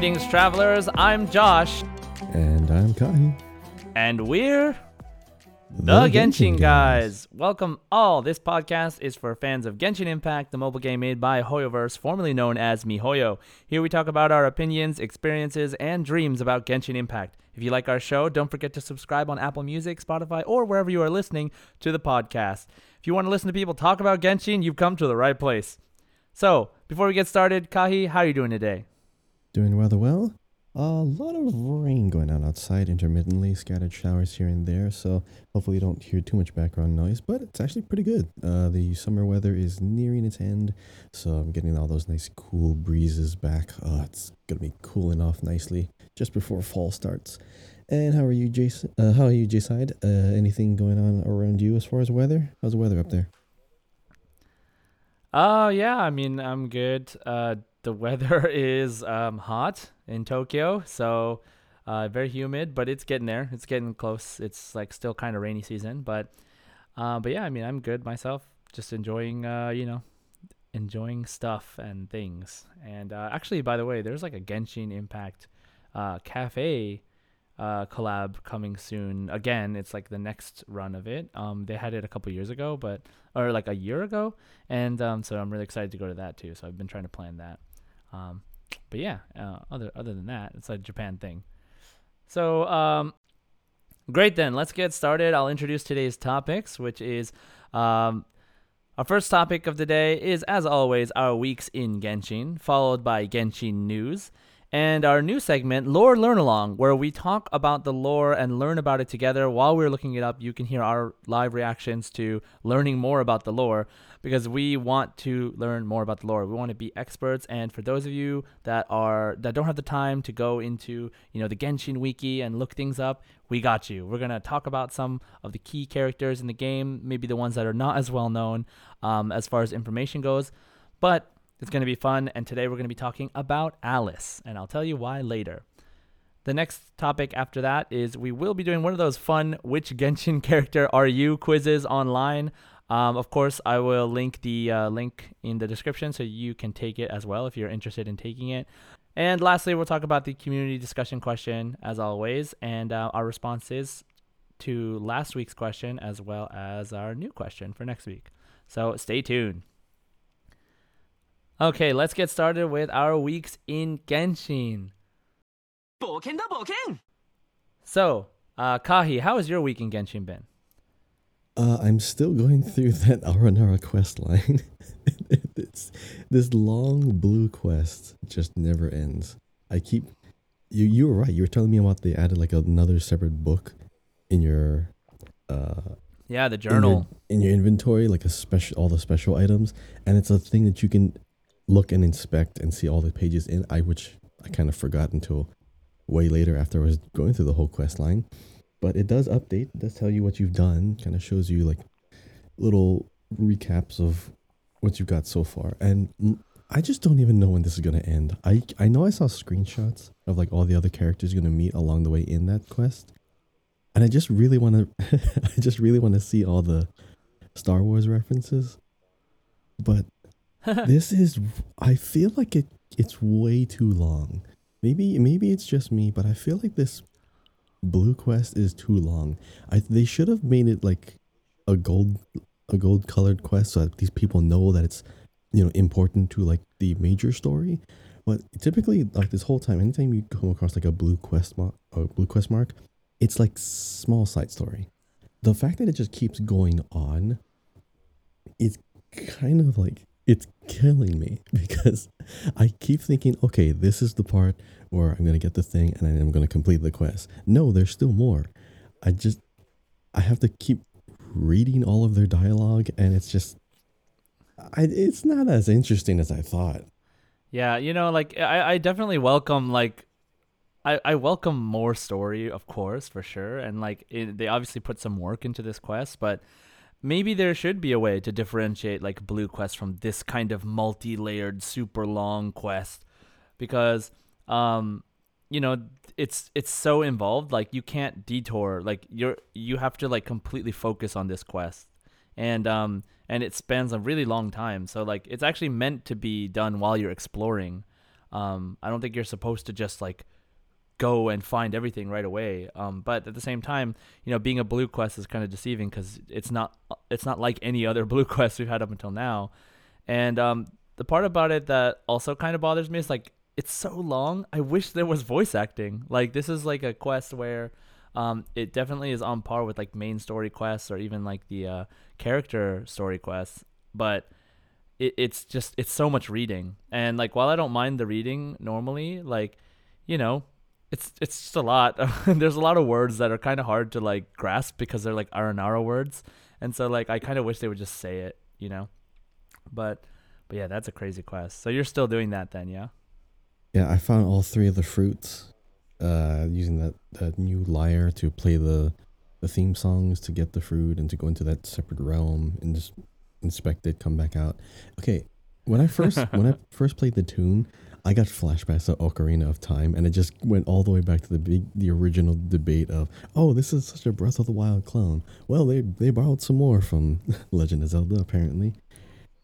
Greetings, travelers. I'm Josh, And I'm Kahi. and we're the Genshin guys. Welcome all. This podcast is for fans of Genshin Impact, the mobile game made by Hoyoverse, formerly known as MiHoYo. Here we talk about our opinions, experiences, and dreams about Genshin Impact. If you like our show, don't forget to subscribe on Apple Music, Spotify, or wherever you are listening to the podcast. If you want to listen to people talk about Genshin, you've come to the right place. So, before we get started, Kahi, how are you doing today? Doing rather well. A lot of rain going on outside intermittently, scattered showers here and there, so hopefully you don't hear too much background noise, but it's actually pretty good. Uh, the summer weather is nearing its end, so I'm getting all those nice cool breezes back. Uh, it's gonna be cooling off nicely just before fall starts. And how are you, Jason? Uh, how are you, Jayside? Uh, anything going on around you as far as weather? How's the weather up there? Oh yeah, I mean I'm good. Uh, the weather is um, hot in Tokyo, so uh, very humid, but it's getting there. It's getting close. It's like still kind of rainy season, but uh, but yeah, I mean I'm good myself. Just enjoying, uh, you know, enjoying stuff and things. And uh, actually, by the way, there's like a Genshin Impact uh, cafe uh, collab coming soon. Again, it's like the next run of it. Um, they had it a couple years ago, but or like a year ago, and um, so I'm really excited to go to that too. So I've been trying to plan that. Um, but yeah, uh, other other than that, it's a Japan thing. So um, great then. Let's get started. I'll introduce today's topics, which is um, our first topic of the day is as always our weeks in Genshin, followed by Genshin news. And our new segment, Lore Learn Along, where we talk about the lore and learn about it together while we're looking it up. You can hear our live reactions to learning more about the lore because we want to learn more about the lore. We want to be experts. And for those of you that are that don't have the time to go into you know the Genshin wiki and look things up, we got you. We're gonna talk about some of the key characters in the game, maybe the ones that are not as well known um, as far as information goes, but it's going to be fun, and today we're going to be talking about Alice, and I'll tell you why later. The next topic after that is we will be doing one of those fun which Genshin character are you quizzes online. Um, of course, I will link the uh, link in the description so you can take it as well if you're interested in taking it. And lastly, we'll talk about the community discussion question as always, and uh, our responses to last week's question as well as our new question for next week. So stay tuned. Okay, let's get started with our weeks in Genshin. So, uh, Kahi, how has your week in Genshin been? Uh, I'm still going through that Aranara quest line. it's, this long blue quest just never ends. I keep you. You were right. You were telling me about they added like another separate book in your. Uh, yeah, the journal in your, in your inventory, like a special all the special items, and it's a thing that you can look and inspect and see all the pages in. I which I kind of forgot until way later after I was going through the whole quest line. But it does update, does tell you what you've done, kind of shows you like little recaps of what you've got so far. And I just don't even know when this is gonna end. I I know I saw screenshots of like all the other characters you're gonna meet along the way in that quest. And I just really wanna I just really wanna see all the Star Wars references. But this is I feel like it it's way too long. Maybe maybe it's just me, but I feel like this blue quest is too long. I they should have made it like a gold a gold colored quest so that these people know that it's you know important to like the major story. But typically like this whole time anytime you come across like a blue quest mark a blue quest mark, it's like small side story. The fact that it just keeps going on is kind of like it's killing me because I keep thinking, okay, this is the part where I'm gonna get the thing and I'm gonna complete the quest. No, there's still more. I just I have to keep reading all of their dialogue and it's just I it's not as interesting as I thought. Yeah, you know, like I, I definitely welcome like I, I welcome more story, of course, for sure, and like it, they obviously put some work into this quest, but maybe there should be a way to differentiate like blue quest from this kind of multi-layered, super long quest, because um, you know, it's it's so involved, like you can't detour, like you're you have to like completely focus on this quest, and um and it spans a really long time, so like it's actually meant to be done while you're exploring. Um, I don't think you're supposed to just like go and find everything right away. Um, but at the same time, you know, being a blue quest is kind of deceiving because it's not it's not like any other blue quest we've had up until now. And um, the part about it that also kind of bothers me is like it's so long. I wish there was voice acting. Like this is like a quest where um, it definitely is on par with like main story quests or even like the uh, character story quests, but it, it's just it's so much reading. And like while I don't mind the reading normally, like you know, it's it's just a lot. There's a lot of words that are kind of hard to like grasp because they're like Aranara words, and so like I kind of wish they would just say it, you know. But but yeah, that's a crazy quest. So you're still doing that then, yeah? Yeah, I found all three of the fruits. Uh, using that, that new lyre to play the the theme songs to get the fruit and to go into that separate realm and just inspect it, come back out. Okay, when I first when I first played the tune, I got flashbacks to Ocarina of Time, and it just went all the way back to the big, the original debate of, oh, this is such a Breath of the Wild clone. Well, they they borrowed some more from Legend of Zelda, apparently.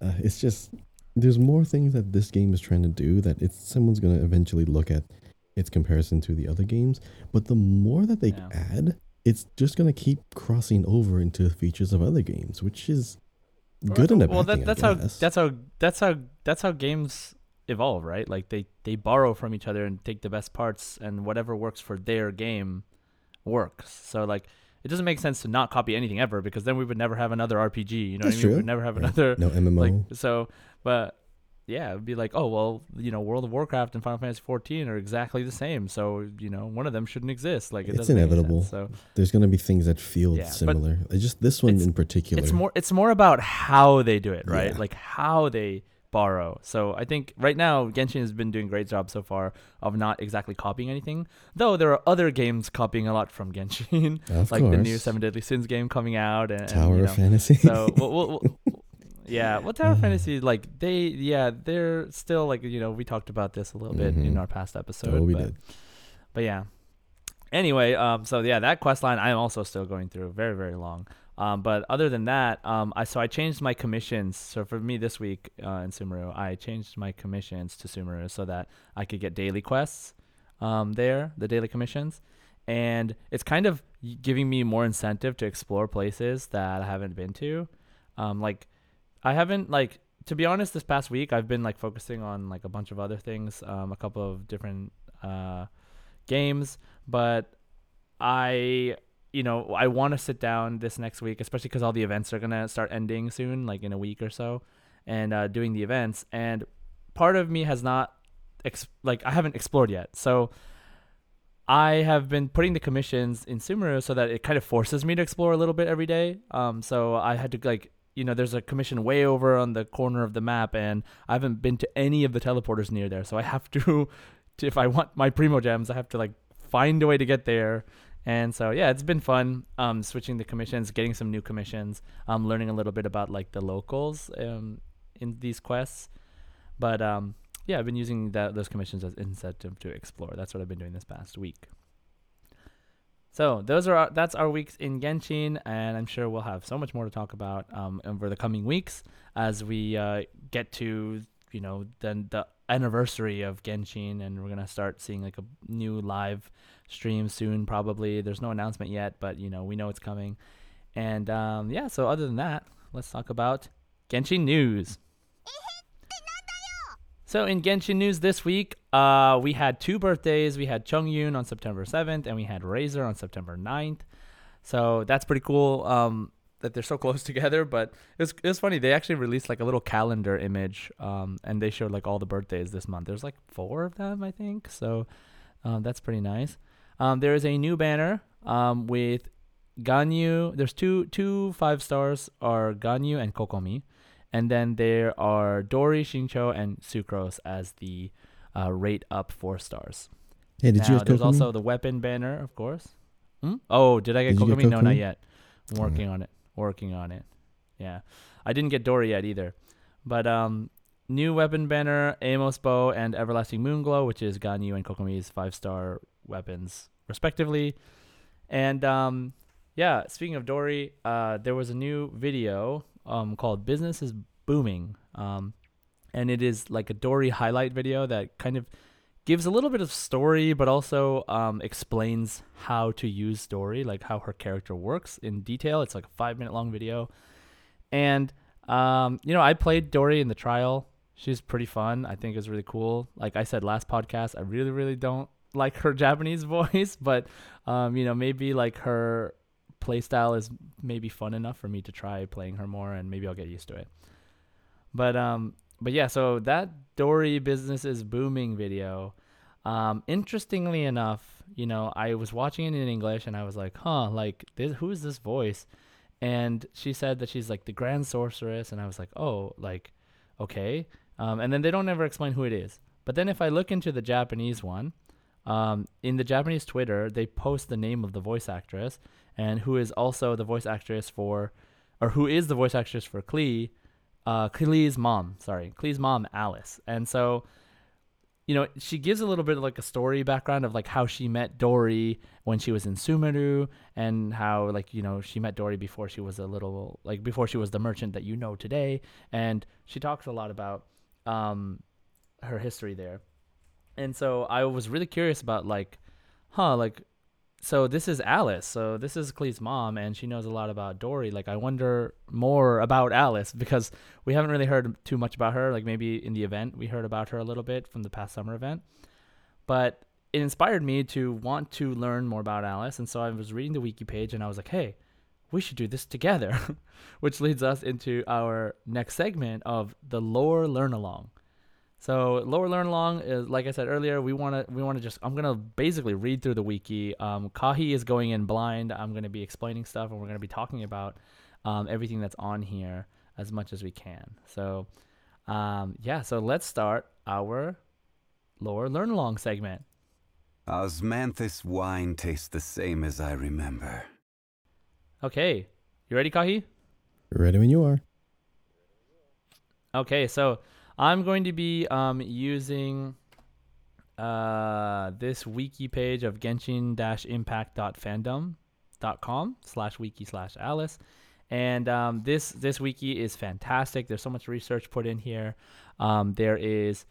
Uh, it's just there's more things that this game is trying to do that it's someone's gonna eventually look at its comparison to the other games. But the more that they Yeah. add, it's just gonna keep crossing over into features of other games, which is good bad well, that, that's how that's how that's how that's how games evolve, right? Like they they borrow from each other and take the best parts, and whatever works for their game works. So like. It doesn't make sense to not copy anything ever because then we would never have another RPG. You know That's what I mean? true. We would never have Right. another no MMO. like so but yeah it'd be like oh well you know world of warcraft and final fantasy 14 are exactly the same so you know one of them shouldn't exist like it It's inevitable. sense. so There's gonna be things that feel Yeah, similar. It's just this one in particular. it's more it's more about how they do it right Yeah. like how they borrow so i think right now genshin has been doing a great job so far of not exactly copying anything though there are other games copying a lot from genshin like course. the new seven deadly sins game coming out and, and, Tower you of Fantasy. so we'll, we'll, we'll- yeah well tower of fantasy like they yeah they're still like you know we talked about this a little bit in Mhm. our past episode oh, we but, did. but yeah anyway um so yeah that quest line i'm also still going through very very long um but other than that um i so i changed my commissions. So for me this week uh, in sumeru i changed my commissions to sumeru so that i could get daily quests um there the daily commissions. And it's kind of giving me more incentive to explore places that i haven't been to. Um like i haven't like to be honest this past week i've been like focusing on like a bunch of other things um a couple of different uh games. But i you know i want to sit down this next week especially because all the events are gonna start ending soon like in a week or so and uh doing the events and part of me has not ex- like i haven't explored yet so I have been putting the commissions in Sumeru so that it kind of forces me to explore a little bit every day. Um, so I had to like, you know, there's a commission way over on the corner of the map, and I haven't been to any of the teleporters near there. So I have to, to if I want my primogems, I have to like find a way to get there. And so yeah, it's been fun. Um, switching the commissions, getting some new commissions. Um, learning a little bit about like the locals um in these quests. But um, yeah, I've been using that those commissions as incentive to explore. That's what I've been doing this past week. So those are our, that's our weeks in Genshin, and I'm sure we'll have so much more to talk about um, over the coming weeks as we uh, get to you know then the anniversary of Genshin, and we're gonna start seeing like a new live stream soon. Probably there's no announcement yet, but you know we know it's coming. And um, yeah, so other than that, let's talk about Genshin news. So in Genshin news this week, uh, we had two birthdays. We had Chongyun on September 7th, and we had Razor on September 9th. So that's pretty cool um, that they're so close together. But it was, it was funny. They actually released like a little calendar image, um, and they showed like all the birthdays this month. There's like four of them, I think. So um, that's pretty nice. Um, there is a new banner um, with Ganyu. There's two two five stars are Ganyu and Kokomi. And then there are Dori, Xingqiu, and Sucrose as the uh, rate up four stars. Hey, did now, you get there's Kokomi? also the weapon banner, of course. Hmm? Oh, did I get Did Kokomi? get No, not yet. I'm working on it. Working on it. Yeah, I didn't get Dori yet either. But um, new weapon banner, Amos bow, and Everlasting Moonglow, which is Ganyu and Kokomi's five star weapons respectively. And um, yeah, speaking of Dori, uh, there was a new video um called "Business is Booming," um, and it is like a Dori highlight video that kind of gives a little bit of story, but also um, explains how to use Dori, like how her character works in detail. It's like a five minute long video, and um, you know, I played Dori in the trial. She's pretty fun. I think it's really cool. Like I said last podcast, I really, really don't like her Japanese voice, but um, you know, maybe like her playstyle is maybe fun enough for me to try playing her more, and maybe I'll get used to it. But um, but yeah, so that Dori business is booming video. Um, interestingly enough, you know, I was watching it in English and I was like, huh, like this, who is this voice? And she said that she's like the grand sorceress, and I was like, oh, like, okay. Um, and then they don't ever explain who it is. But then if I look into the Japanese one, um, in the Japanese Twitter, they post the name of the voice actress and who is also the voice actress for, or who is the voice actress for Klee, uh, Klee's mom. Sorry, Klee's mom, Alice. And so, you know, she gives a little bit of like a story background of like how she met Dori when she was in Sumeru and how like, you know, she met Dori before she was a little like before she was the merchant that you know today. And she talks a lot about um her history there. And so I was really curious about like, huh, like so this is Alice. So this is Klee's mom, and she knows a lot about Dori. Like, I wonder more about Alice because we haven't really heard too much about her. Like, maybe in the event we heard about her a little bit from the past summer event, but it inspired me to want to learn more about Alice. And so I was reading the wiki page, and I was like, hey, we should do this together, which leads us into our next segment of the lore learn along. So lore learn along is like I said earlier, we want to we want to just I'm gonna basically read through the wiki. Um, Kahi is going in blind. I'm gonna be explaining stuff, and we're gonna be talking about um, everything that's on here as much as we can. So um, yeah, so let's start our lore learn along segment. Osmanthus wine tastes the same as I remember. Okay, you ready, Kahi? Ready when you are. Okay, so I'm going to be um, using uh, this wiki page of genshin-impact.fandom.com slash wiki slash Alice. And um, this this wiki is fantastic. There's so much research put in here. Um, there is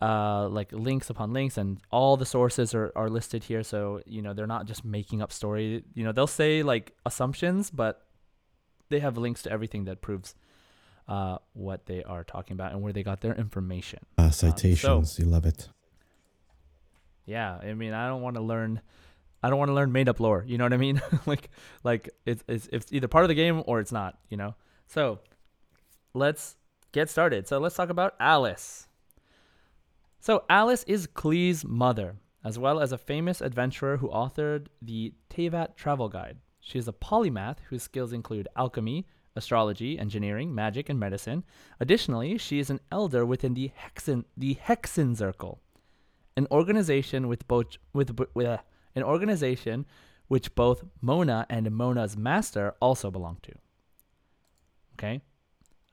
uh, like links upon links, and all the sources are, are listed here. So you know they're not just making up story. You know they'll say like assumptions, but they have links to everything that proves uh, what they are talking about and where they got their information. Ah, citations. you love it. Yeah, I mean, I don't want to learn. I don't want to learn made up lore. You know what I mean? like, like it's, it's it's either part of the game or it's not. You know. So, let's get started. So let's talk about Alice. So Alice is Klee's mother, as well as a famous adventurer who authored the Teyvat Travel Guide. She is a polymath whose skills include alchemy, astrology, engineering, magic, and medicine. Additionally, she is an elder within the Hexen the Hexen Circle, an organization with both with, with uh, an organization which both Mona and Mona's master also belong to. Okay,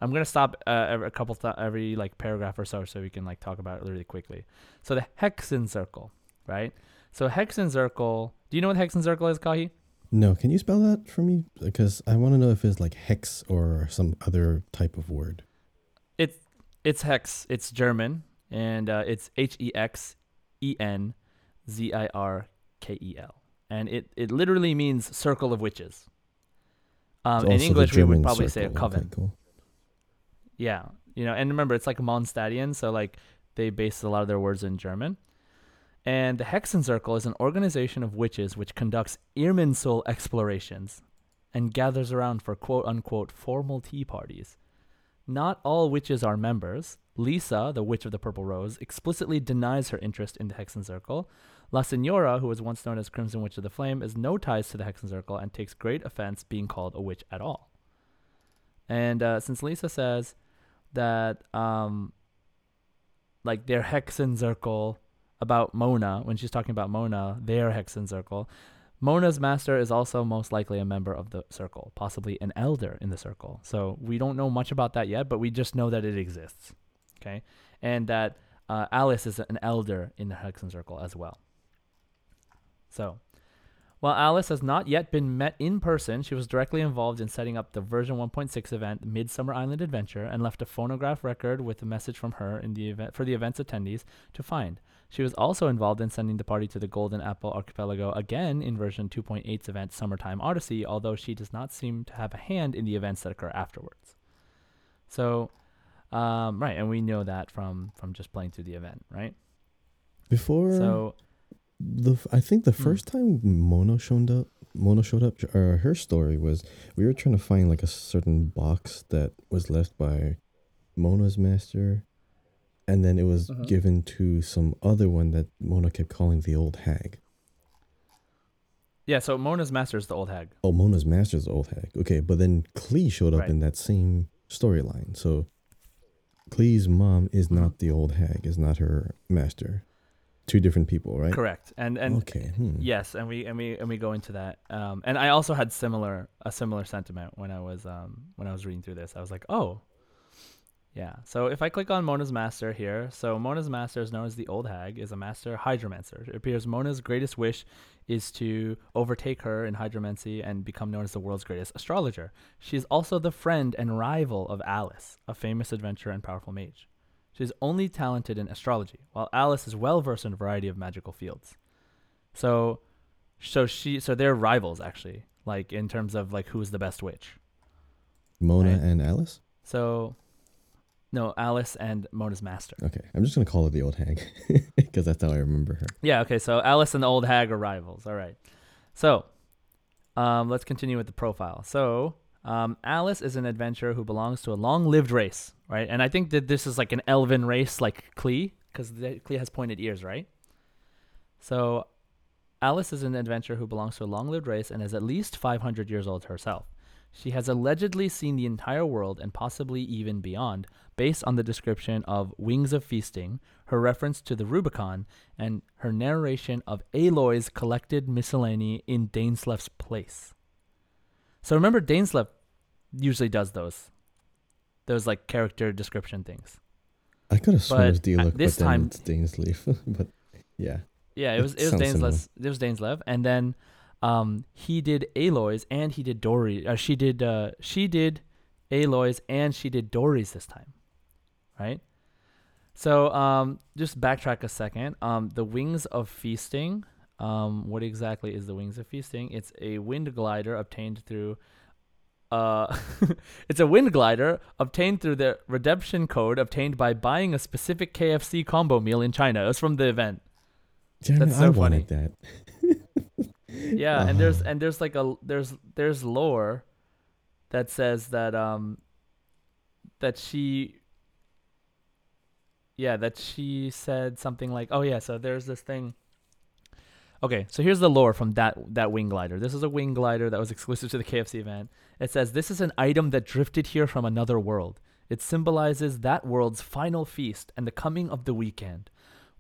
I'm gonna stop uh, every, a couple th- every like paragraph or so so we can like talk about it really quickly. So the Hexen Circle, right? So Hexen Circle. Do you know what Hexen Circle is, Kahi? No, can you spell that for me? Because I want to know if it's like hex or some other type of word. It's it's hex. It's German, and uh, it's H E X E N Z I R K E L, and it it literally means circle of witches. Um, in English, we would probably circle. say a coven. Okay, cool. Yeah, you know, and remember, it's like Mondstadian, so like they base a lot of their words in German. And the Hexen Circle is an organization of witches which conducts Irminsul explorations and gathers around for quote unquote formal tea parties. Not all witches are members. Lisa, the Witch of the Purple Rose, explicitly denies her interest in the Hexen Circle. La Signora, who was once known as Crimson Witch of the Flame, has no ties to the Hexen Circle and takes great offense being called a witch at all. And uh, since Lisa says that, um, like their Hexen Circle about Mona, when she's talking about Mona, their Hexen Circle, Mona's master is also most likely a member of the circle, possibly an elder in the circle. So we don't know much about that yet, but we just know that it exists. Okay. And that uh, Alice is an elder in the Hexen Circle as well. So While Alice has not yet been met in person, she was directly involved in setting up the version 1.6 event, Midsummer Island Adventure, and left a phonograph record with a message from her in the event for the event's attendees to find. She was also involved in sending the party to the Golden Apple Archipelago again in version 2.8's event Summertime Odyssey, although she does not seem to have a hand in the events that occur afterwards. So, um, right, and we know that from from just playing through the event, right? Before So, the I think the Hmm. first time Mona showed up, Mona showed up. Uh, her story was we were trying to find like a certain box that was left by Mona's master, and then it was Mhm. given to some other one that Mona kept calling the old hag. yeah, so Mona's master is the old hag. Oh, Mona's master's the old hag. Okay, but then Klee showed up Right. in that same storyline. So Klee's mom is Mm-hmm. not the old hag. Is not her master. Two different people, right? Correct. And and okay. hmm. Yes, and we and we and we go into that. Um, and I also had similar a similar sentiment when I was um when I was reading through this. I was like, oh, yeah. So if I click on Mona's master here, so Mona's master is known as the Old Hag, is a master hydromancer. It appears Mona's greatest wish is to overtake her in hydromancy and become known as the world's greatest astrologer. She is also the friend and rival of Alice, a famous adventurer and powerful mage. She is only talented in astrology, while Alice is well versed in a variety of magical fields. So, so she, so they're rivals actually, like in terms of like who's the best witch. Mona Right. and Alice. So, no, Alice and Mona's master. Okay, I'm just gonna call her the old hag because that's how I remember her. Yeah. Okay. So Alice and the old hag are rivals. All right. So, um, let's continue with the profile. So, um, Alice is an adventurer who belongs to a long-lived race, right? And I think that this is like an elven race, like Klee, because Klee has pointed ears, right? So, Alice is an adventurer who belongs to a long-lived race and is at least 500 years old herself. She has allegedly seen the entire world and possibly even beyond, based on the description of Wings of Feasting, her reference to the Rubicon, and her narration of Aloy's collected miscellany in Dainsleif's place. So remember, Dainsleif usually does those, those like character description things. I could have sworn it was Diluc, this but time- it's Dainsleif. but yeah, Yeah, it was it was similar. It was Dainsleif, and then um he did Aloy's and he did Dori. Uh, she did uh she did Aloy's and she did Dori's this time, right? So um just backtrack a second. Um the Wings of Feasting. Um what exactly is the Wings of Feasting? It's a wind glider obtained through uh it's a wind glider obtained through the redemption code obtained by buying a specific KFC combo meal in China. It was from the event. Damn That's so I funny. wanted that. Yeah, and there's Uh-huh. and there's like a there's there's lore that says that um that she yeah, that she said something like, "Oh yeah, so there's this thing Okay, so here's the lore from that that wing glider. This is a wing glider that was exclusive to the KFC event. It says this is an item that drifted here from another world. It symbolizes that world's final feast and the coming of the weekend.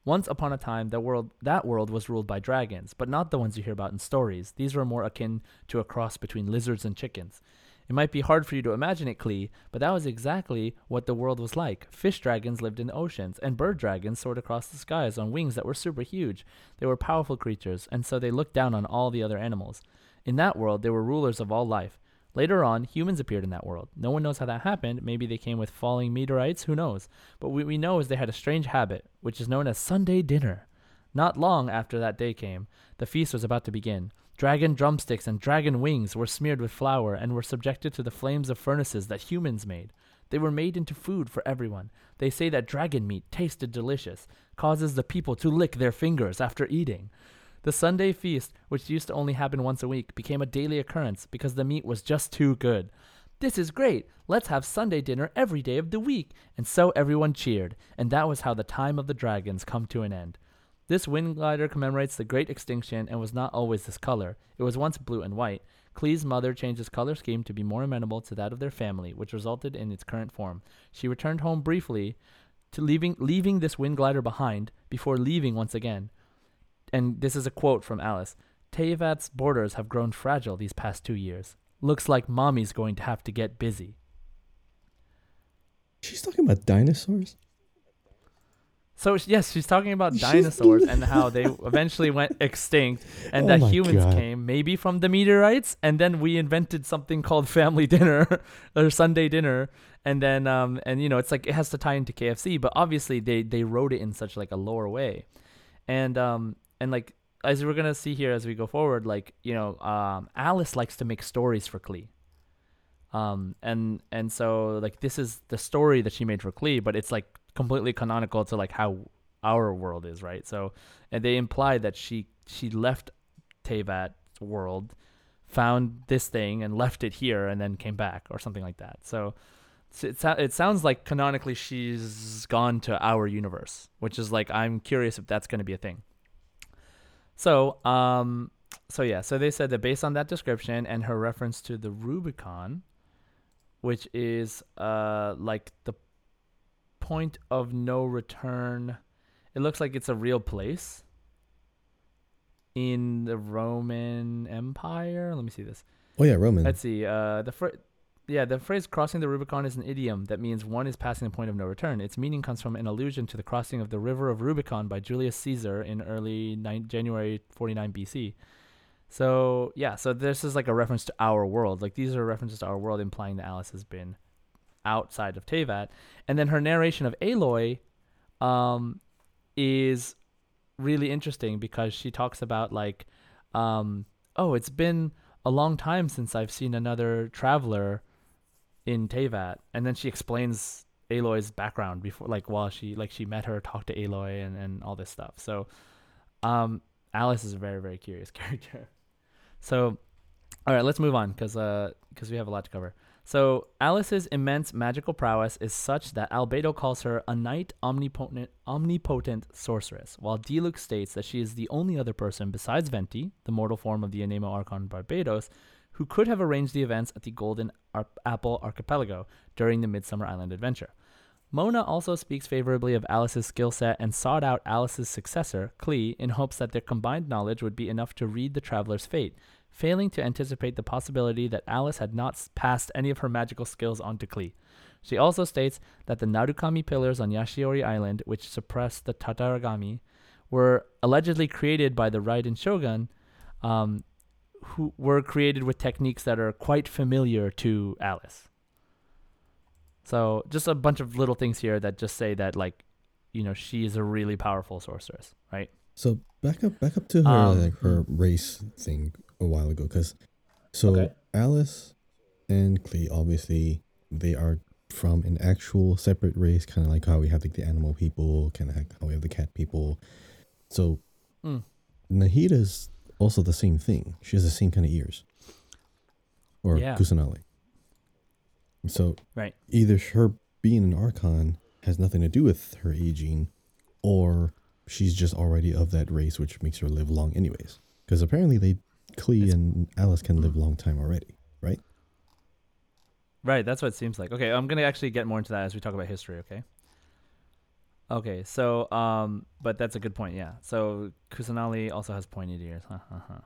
Once upon a time, that world that world was ruled by dragons, but not the ones you hear about in stories. These were more akin to a cross between lizards and chickens. It might be hard for you to imagine it, Klee, but that was exactly what the world was like. Fish dragons lived in the oceans, and bird dragons soared across the skies on wings that were super huge. They were powerful creatures, and so they looked down on all the other animals. In that world, they were rulers of all life. Later on, humans appeared in that world. No one knows how that happened. Maybe they came with falling meteorites, who knows? But what we know is they had a strange habit, which is known as Sunday dinner. Not long after that day came, the feast was about to begin. Dragon drumsticks and dragon wings were smeared with flour and were subjected to the flames of furnaces that humans made. They were made into food for everyone. They say that dragon meat tasted delicious, causes the people to lick their fingers after eating. The Sunday feast, which used to only happen once a week, became a daily occurrence because the meat was just too good. This is great. Let's have Sunday dinner every day of the week. And so everyone cheered, and that was how the time of the dragons come to an end. This wind glider commemorates the great extinction and was not always this color. It was once blue and white. Klee's mother changed its color scheme to be more amenable to that of their family, which resulted in its current form. She returned home briefly to leaving leaving this wind glider behind before leaving once again. And this is a quote from Alice. Teyvat's borders have grown fragile these past two years. Looks like mommy's going to have to get busy. She's talking about dinosaurs. So yes, she's talking about dinosaurs and how they eventually went extinct, and Oh that humans God. came maybe from the meteorites, and then we invented something called family dinner or Sunday dinner, and then um and you know it's like it has to tie into KFC, but obviously they they wrote it in such like a lower way, and um and like as we're gonna see here as we go forward, like you know um Alice likes to make stories for Klee. Um and and so like this is the story that she made for Klee, but it's like completely canonical to like how our world is, right? So, and they imply that she she left Teyvat world, found this thing and left it here, and then came back or something like that. So, it it sounds like canonically she's gone to our universe, which is like I'm curious if that's going to be a thing. So, um, so yeah, so they said that based on that description and her reference to the Rubicon, which is uh like the point of no return. It looks like it's a real place in the Roman Empire. Let me see this. Oh yeah, Roman. Let's see. Uh, the fr- yeah, the phrase "crossing the Rubicon" is an idiom that means one is passing the point of no return. Its meaning comes from an allusion to the crossing of the river of Rubicon by Julius Caesar in early nine- January 49 BC. So yeah, so this is like a reference to our world. Like these are references to our world, implying that Alice has been outside of Teyvat. And then her narration of Aloy um, is really interesting because she talks about like, um, oh, it's been a long time since I've seen another traveler in Teyvat, and then she explains Aloy's background before, like while she like she met her, talked to Aloy, and and all this stuff. So, um, Alice is a very very curious character. So, all right, let's move on because uh because we have a lot to cover. So Alice's immense magical prowess is such that Albedo calls her a knight omnipotent omnipotent sorceress, while Diluc states that she is the only other person besides Venti, the mortal form of the Anemo Archon Barbatos, who could have arranged the events at the Golden Ar- Apple Archipelago during the Midsummer Island adventure. Mona also speaks favorably of Alice's skill set and sought out Alice's successor, Klee, in hopes that their combined knowledge would be enough to read the traveler's fate, failing to anticipate the possibility that Alice had not passed any of her magical skills on to Klee. She also states that the Narukami pillars on Yashiori Island, which suppressed the Tataragami, were allegedly created by the Raiden Shogun, um, who were created with techniques that are quite familiar to Alice. So just a bunch of little things here that just say that like, you know, she is a really powerful sorceress, right? So back up, back up to her Um, like her race thing a while ago, because so Okay. Alice and Klee obviously they are from an actual separate race, kind of like how we have like the animal people, kind of like how we have the cat people. So Mm. Nahida's also the same thing. She has the same kind of ears, or Yeah. Kusanali. So Right. either her being an Archon has nothing to do with her aging, or she's just already of that race, which makes her live long anyways. Because apparently they, Klee and Alice can live long time already, right? Right, that's what it seems like. Okay, I'm gonna actually get more into that as we talk about history. Okay. Okay, so um, but that's a good point. Yeah. So Kusanali also has pointed ears. Huh, huh, huh.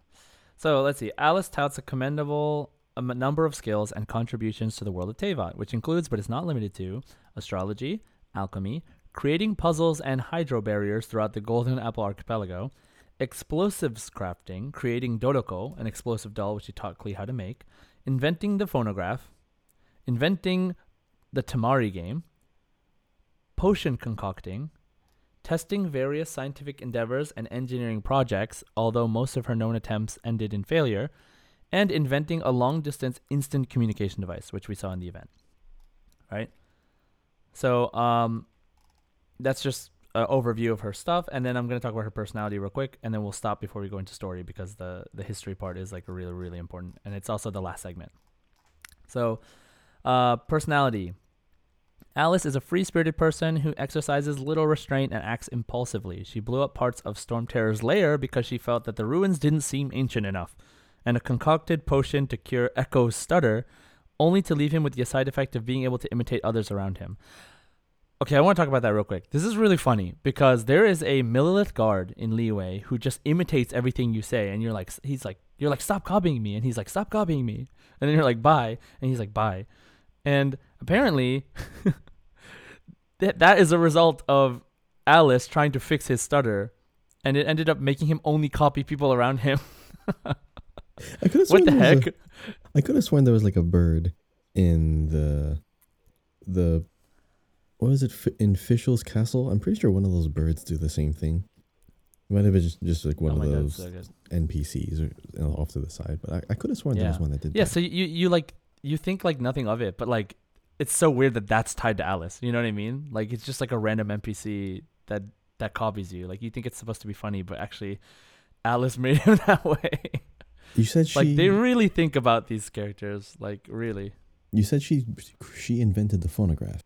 So let's see. Alice touts a commendable um, number of skills and contributions to the world of Teyvat, which includes, but is not limited to, astrology, alchemy, creating puzzles and hydro barriers throughout the Golden Apple Archipelago, explosives crafting, creating Dodoko, an explosive doll which he taught Klee how to make, inventing the phonograph, inventing the Tamari game, potion concocting, testing various scientific endeavors and engineering projects, although most of her known attempts ended in failure, and inventing a long distance instant communication device, which we saw in the event. Right? So, um, that's just an overview of her stuff, and then I'm going to talk about her personality real quick, and then we'll stop before we go into story because the, the history part is like really, really important, and it's also the last segment. So, uh, personality. Alice is a free spirited person who exercises little restraint and acts impulsively. She blew up parts of Storm Terror's lair because she felt that the ruins didn't seem ancient enough, and a concocted potion to cure Echo's stutter, only to leave him with the side effect of being able to imitate others around him. Okay, I want to talk about that real quick. This is really funny because there is a Millelith guard in Liyue who just imitates everything you say, and you're like, he's like, you're like, stop copying me, and he's like, stop copying me, and then you're like, bye, and he's like, bye, and apparently, that that is a result of Alice trying to fix his stutter, and it ended up making him only copy people around him. I could have what the heck? I could have sworn there was like a bird in the the what is it in Fischl's castle? I'm pretty sure one of those birds do the same thing. It might have been just, just like one oh of my god, those so. NPCs or you know, off to the side, but I, I could have sworn there was one that did. Yeah, that. so you you like you think like nothing of it, but like it's so weird that that's tied to Alice. You know what I mean? Like it's just like a random NPC that that copies you. Like you think it's supposed to be funny, but actually Alice made him that way. you said she like they really think about these characters. Like really. you said she she invented the phonograph,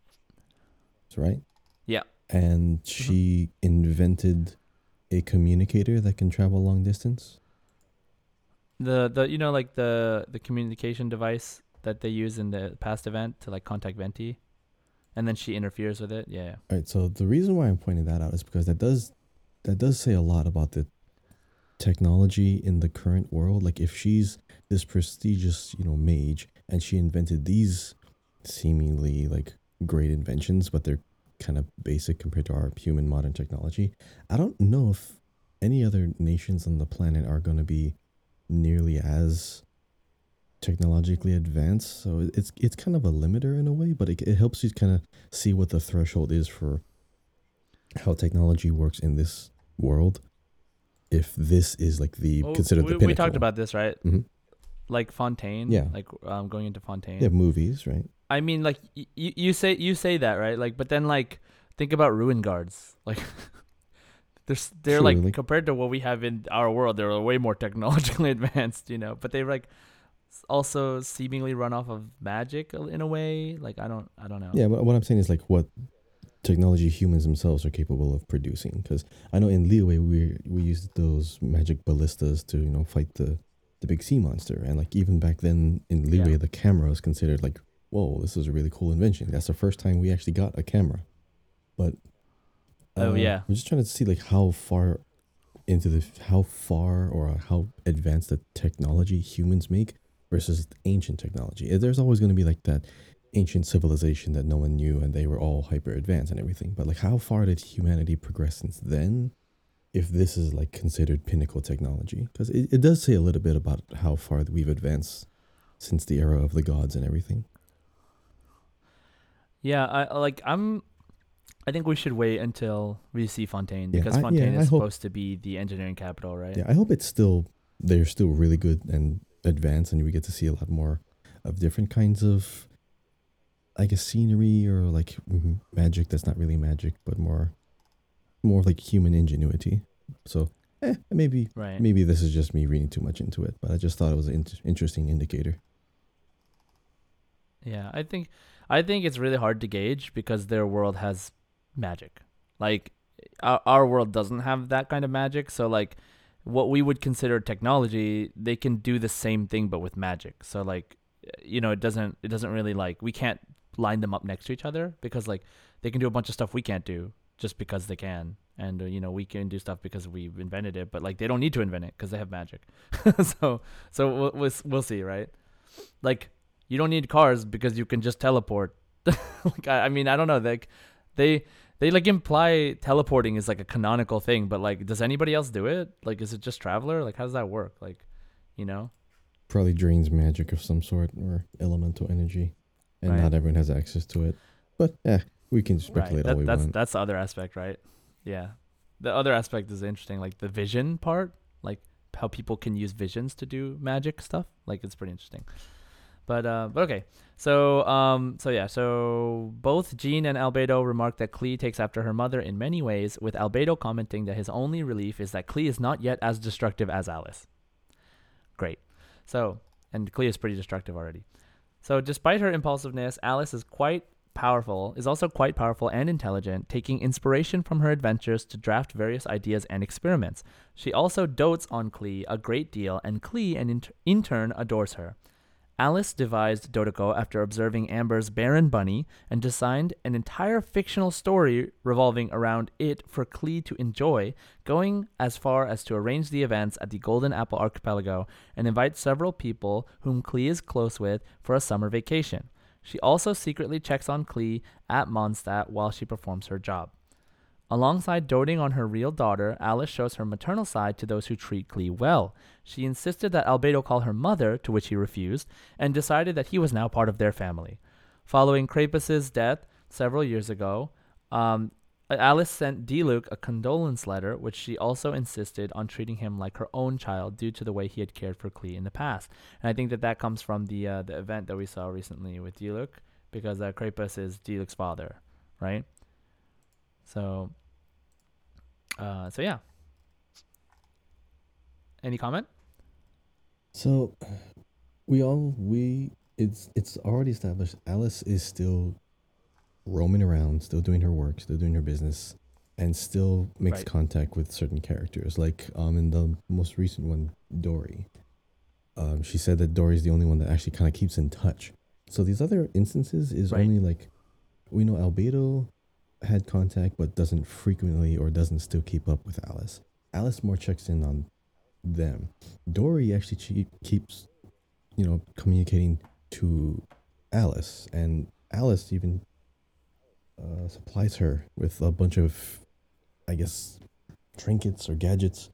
right? Yeah. And mm-hmm. she invented a communicator that can travel long distance. The the you know like the the communication device that they use in the past event to like contact Venti, and then she interferes with it. Yeah. All right. So the reason why I'm pointing that out is because that does that does say a lot about the technology in the current world. Like if she's this prestigious, you know, mage and she invented these seemingly like great inventions, but they're kind of basic compared to our human modern technology. I don't know if any other nations on the planet are going to be nearly as technologically advanced. So it's it's kind of a limiter in a way, but it, it helps you kind of see what the threshold is for how technology works in this world. If this is like the Well, considered we, the pinnacle. we talked about this, right? Mhm. Like Fontaine. Yeah. Like um going into Fontaine. Yeah, movies, right? I mean, like y- you say you say that right, like, but then like think about ruin guards, like. They're, they're True, like, like- compared to what we have in our world, they're way more technologically advanced, you know. But they like also seemingly run off of magic in a way. Like I don't, I don't know. Yeah, but what I'm saying is like what technology humans themselves are capable of producing. Because I know in Liyue we we used those magic ballistas to you know fight the the big sea monster, and like even back then in Liyue Yeah. the camera was considered like whoa this is a really cool invention. That's the first time we actually got a camera. But Oh, uh, yeah. I'm just trying to see like how far into the how far or how advanced the technology humans make versus ancient technology. There's always going to be like that ancient civilization that no one knew and they were all hyper advanced and everything. But like how far did humanity progress since then? If this is like considered pinnacle technology, because it, it does say a little bit about how far we've advanced since the era of the gods and everything. Yeah, I like I'm. I think we should wait until we see Fontaine Yeah, because I- Fontaine yeah, is hope- supposed to be the engineering capital, right? Yeah, I hope it's still they're still really good and advanced, and we get to see a lot more of different kinds of, I guess, scenery or like magic that's not really magic, but more, more like human ingenuity. So, eh, maybe Right. maybe this is just me reading too much into it, but I just thought it was an int- interesting indicator. Yeah, I think I think it's really hard to gauge because their world has magic. Like our our world doesn't have that kind of magic, so like what we would consider technology, they can do the same thing but with magic. So like you know, it doesn't it doesn't really like we can't line them up next to each other because like they can do a bunch of stuff we can't do just because they can. And uh, you know we can do stuff because we've invented it but like they don't need to invent it because they have magic. So so we'll, we'll we'll see right? Like you don't need cars because you can just teleport. Like I, I mean i don't know like they they like imply teleporting is like a canonical thing but like does anybody else do it like is it just traveler like how does that work like you know Probably drains magic of some sort or elemental energy, and Right. not everyone has access to it. But yeah, we can speculate all That, we that's want. that's the other aspect, right? Yeah. The other aspect is interesting, like the vision part, like how people can use visions to do magic stuff. Like it's pretty interesting. But uh, but okay. So um so yeah, so both Jean and Albedo remark that Klee takes after her mother in many ways, with Albedo commenting that his only relief is that Klee is not yet as destructive as Alice. Great. So and Klee is pretty destructive already. So despite her impulsiveness, Alice is quite powerful, is also quite powerful and intelligent, taking inspiration from her adventures to draft various ideas and experiments. She also dotes on Klee a great deal, and Klee, in, in, in turn, adores her. Alice devised Dodoko after observing Amber's Baron Bunny and designed an entire fictional story revolving around it for Klee to enjoy, going as far as to arrange the events at the Golden Apple Archipelago and invite several people whom Klee is close with for a summer vacation. She also secretly checks on Klee at Mondstadt while she performs her job. Alongside doting on her real daughter, Alice shows her maternal side to those who treat Klee well. She insisted that Albedo call her mother, to which he refused, and decided that he was now part of their family. Following Crepus's death several years ago, um, Alice sent Diluc a condolence letter, which she also insisted on treating him like her own child due to the way he had cared for Klee in the past. And I think that that comes from the uh, the event that we saw recently with Diluc, because uh, is Diluc's father, right? So, uh, so yeah. Any comment? So we all we it's it's already established Alice is still roaming around, still doing her work, still doing her business, and still makes Right. contact with certain characters. Like um in the most recent one, Dori. Um, she said that Dori's the only one that actually kind of keeps in touch. So these other instances is Right. only like we know Albedo had contact but doesn't frequently or doesn't still keep up with Alice. Alice more checks in on them. Dori actually che- keeps, you know, communicating to Alice, and Alice even uh, supplies her with a bunch of, I guess, trinkets or gadgets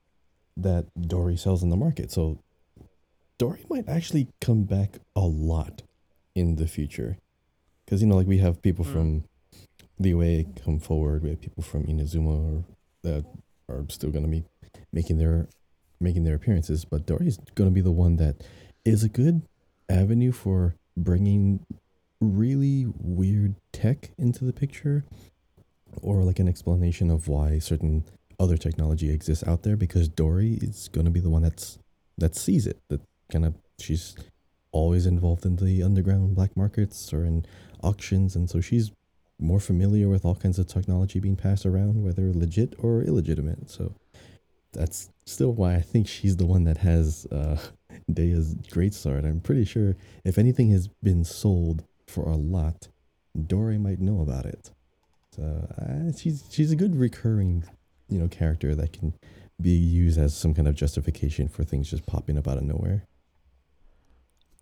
that Dori sells in the market. So Dori might actually come back a lot in the future, because you know, like we have people Mm. from the way come forward. We have people from Inazuma or that are still gonna be making their making their appearances, but Dori's gonna be the one that is a good avenue for bringing really weird tech into the picture, or like an explanation of why certain other technology exists out there. Because Dori is gonna be the one that's that sees it. That kind of she's always involved in the underground black markets or in auctions, and so she's more familiar with all kinds of technology being passed around, whether legit or illegitimate. So that's still why I think she's the one that has uh, great sword. I'm pretty sure if anything has been sold for a lot, Dori might know about it. So uh, she's she's a good recurring, you know, character that can be used as some kind of justification for things just popping up out of nowhere.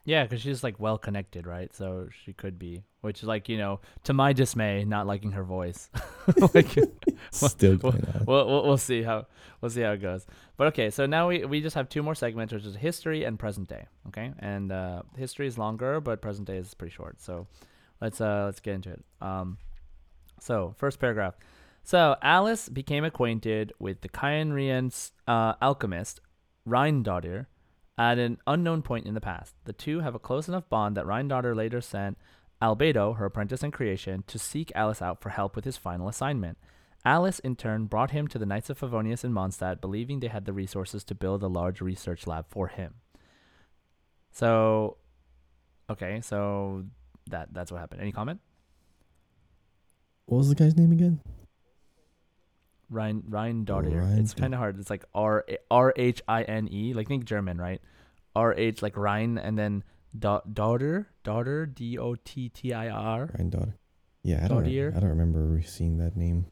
Yeah, because she's like well connected, right? So she could be, which is like you know, to my dismay, not liking her voice. like, Still going on. we'll, we'll we'll see how we'll see how it goes. But okay, so now we we just have two more segments, which is history and present day. Okay, and uh, history is longer, but present day is pretty short. So let's uh let's get into it. Um, so first paragraph. So Alice became acquainted with the Khaenri'ahn uh, alchemist Rhinedottir at an unknown point in the past. The two have a close enough bond that Rhinedottir later sent Albedo, her apprentice in creation, to seek Alice out for help with his final assignment. Alice, in turn, brought him to the Knights of Favonius in Mondstadt, believing they had the resources to build a large research lab for him. So, okay, so that that's what happened. Any comment? What was the guy's name again? Rhine Rhine Daughter. Rhine It's kind of hard. It's like R R H I N E. Like think German, right? R H like Rhine and then da- daughter daughter D O T T I R. Ryan daughter. Yeah, I don't. I don't remember seeing that name.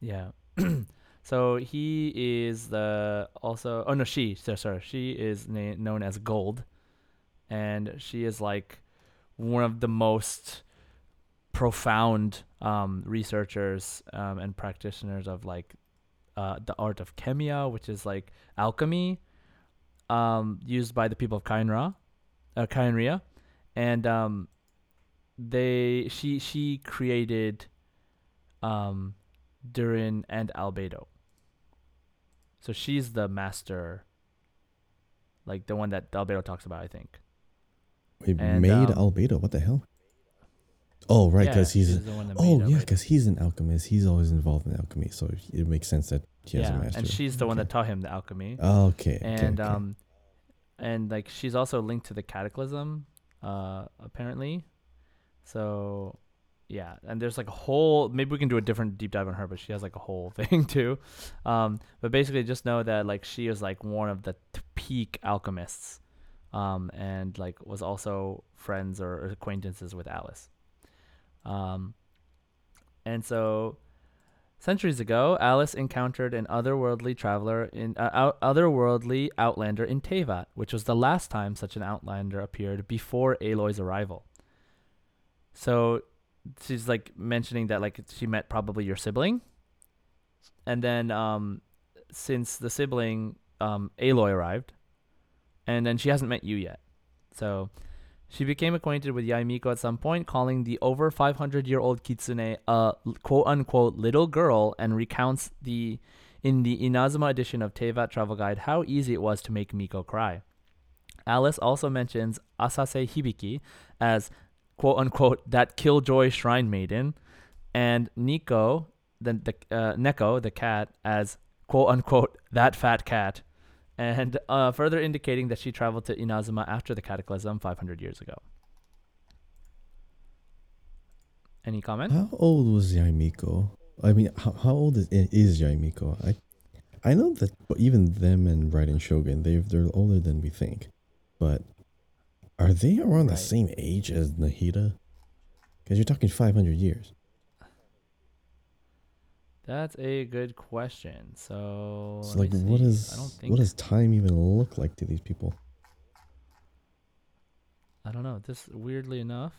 Yeah. so he is the also. Oh no, she. So sorry, she is na- known as Gold, and she is like one of the most profound um, researchers um, and practitioners of like uh, the art of khemia, which is like alchemy, um, used by the people of Kainra, uh, Khaenri'ah, and um, they she she created um, Durin and Albedo. So she's the master, like the one that Albedo talks about, I think. We And, made um, Albedo. What the hell? Oh, right, Yeah, because he's. the one that Oh yeah, because he's an alchemist. He's always involved in alchemy, so it makes sense that he has yeah, a master. and she's the one that taught him the alchemy. Okay. okay, and okay. um and like she's also linked to the cataclysm uh apparently so yeah and there's like a whole maybe we can do a different deep dive on her but she has like a whole thing too um but basically just know that like she is like one of the t- peak alchemists um and like was also friends or acquaintances with alice um and so Centuries ago, Alice encountered an otherworldly traveler in uh, out, otherworldly outlander in Teyvat, which was the last time such an outlander appeared before Aloy's arrival. So, she's like mentioning that like she met probably your sibling, and then um, since the sibling um Aloy arrived, and then she hasn't met you yet, so. She became acquainted with Yae Miko at some point, calling the over 500 year old Kitsune a quote unquote little girl, and recounts the in the Inazuma edition of Teyvat Travel Guide how easy it was to make Miko cry. Alice also mentions Asase Hibiki as quote unquote that killjoy shrine maiden, and Nico, the, the uh, Neko, the cat, as quote unquote that fat cat, and uh, further indicating that she traveled to Inazuma after the cataclysm 500 years ago. Any comment? How old was Yae Miko? I mean, how, how old is, is Yae Miko? I I know that even them and Raiden Shogun, they they're older than we think. But are they around the same age as Nahida? Because you're talking 500 years. That's a good question. So, So like, what I don't think what does time even look like to these people? I don't know. This weirdly enough,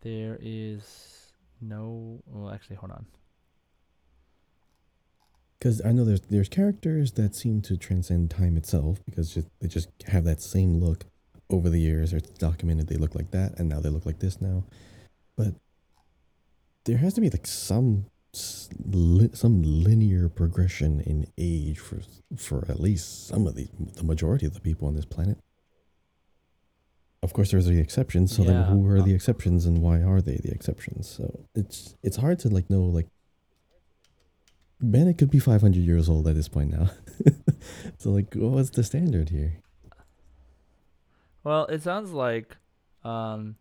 there is no. Well, actually, hold on. Because I know there's there's characters that seem to transcend time itself because just, they just have that same look over the years. It's documented they look like that, and now they look like this now. But there has to be like some some linear progression in age for for at least some of the the majority of the people on this planet. Of course, there's the exceptions. So then, who are the exceptions, and why are they the exceptions? So it's it's hard to like know like Bennett could be 500 years old at this point now. so, like, what's the standard here? Well, it sounds like, um,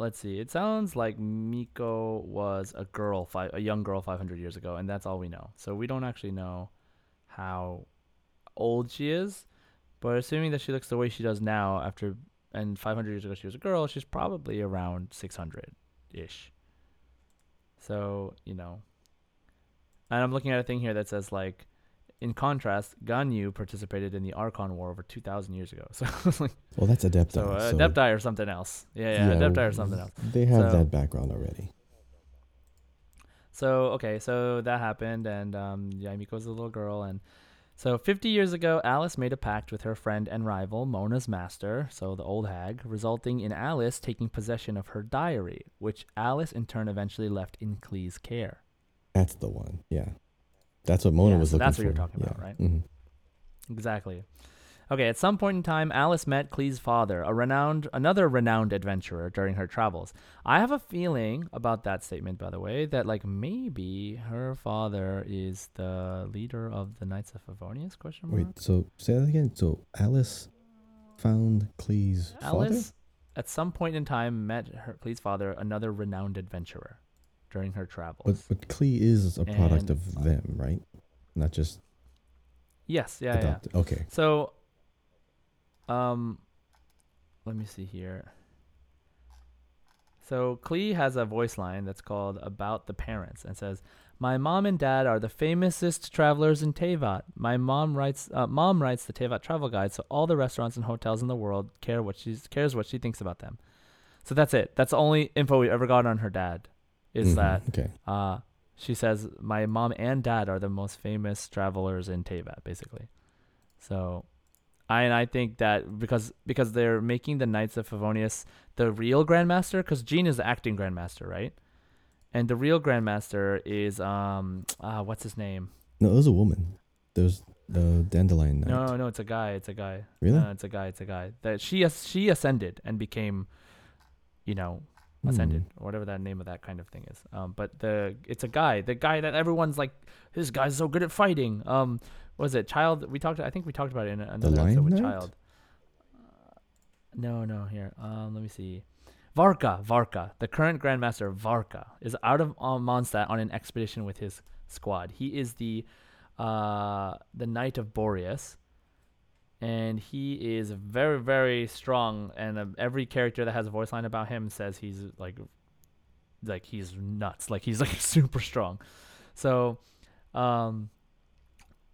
let's see. It sounds like Miko was a girl, a young girl, 500 years ago, and that's all we know. So we don't actually know how old she is. But assuming that she looks the way she does now, after and 500 years ago she was a girl, she's probably around 600 ish. So you know, and I'm looking at a thing here that says like. In contrast, Ganyu participated in the Archon War over 2,000 years ago. So, like, Well, that's Adepti. so uh, Adepti or something else. Yeah, yeah, Adepti or something else. They have So- that background already. So okay, so that happened, and um, Yae Miko's a little girl, and so 50 years ago, Alice made a pact with her friend and rival Mona's master, so the old hag, resulting in Alice taking possession of her diary, which Alice in turn eventually left in Klee's care. That's the one. Yeah. That's what Mona Yeah, was so looking that's for. what you're talking yeah. about, right? Mhm. Exactly. Okay, at some point in time, Alice met Klee's father, a renowned, another renowned adventurer during her travels. I have a feeling about that statement, by the way, that like maybe her father is the leader of the Knights of Favonius? Question mark. Wait, so say that again. So Alice found Klee's Alice, at some point in time, met her Klee's father, another renowned adventurer, during her travels. But, but Klee is a product And- of them, right? Not just yes, yeah, yeah. Okay. So, um, let me see here. So Klee has a voice line that's called "About the Parents" and says, "My mom and dad are the famousest travelers in Teyvat. My mom writes, uh, mom writes the Teyvat travel guide, so all the restaurants and hotels in the world care what she cares what she thinks about them. So that's it. That's the only info we ever got on her dad. Is Mhm, that okay? uh, she says my mom and dad are the most famous travelers in Teyvat, basically. So, I and I think that because because they're making the Knights of Favonius the real Grandmaster, because Jean is the acting Grandmaster, right? And the real Grandmaster is um uh, what's his name? No, it was a woman. There's the dandelion knight. No, no, it's a guy. It's a guy. Really? Uh, it's a guy. It's a guy. That she she ascended and became, you know, ascended Hmm. or whatever that name of that kind of thing is. Um, but the it's a guy, the guy that everyone's like, this guy's so good at fighting. Um, was it Child? We talked. I think we talked about it in another Lion episode with Knight? Child. Uh, no, no. Here, um, let me see. Varka, Varka, the current Grandmaster Varka, is out of uh, Mondstadt on an expedition with his squad. He is the uh, the Knight of Boreas, and he is very, very strong. And uh, every character that has a voice line about him says he's like, like he's nuts. Like he's like super strong. So, um,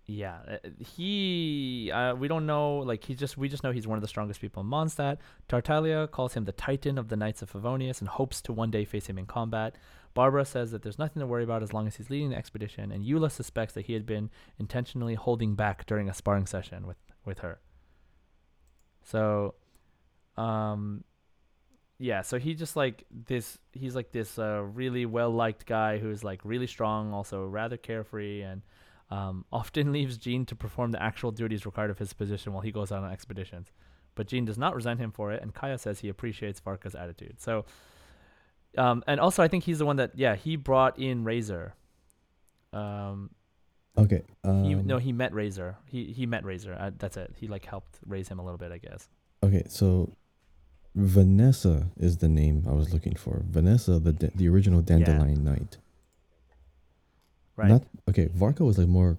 yeah, uh, he uh, we don't know like he just we just know he's one of the strongest people in Mondstadt. Tartaglia calls him the Titan of the Knights of Favonius and hopes to one day face him in combat. Barbara says that there's nothing to worry about as long as he's leading the expedition, and Eula suspects that he had been intentionally holding back during a sparring session with with her. So, um, yeah, so he just like this. He's like this uh, really well liked guy who's like really strong, also rather carefree, and um, often leaves Jean to perform the actual duties required of his position while he goes out on expeditions. But Jean does not resent him for it, and Kaeya says he appreciates Varka's attitude. So, um, and also I think he's the one that yeah he brought in Razor. Um, Okay. Um, he no he met Razor. He he met Razor. Uh, that's it. He like helped raise him a little bit, I guess. Okay, so Vanessa is the name I was looking for. Vanessa, the da- the original Dandelion Knight. Right. Not okay. Varka was like more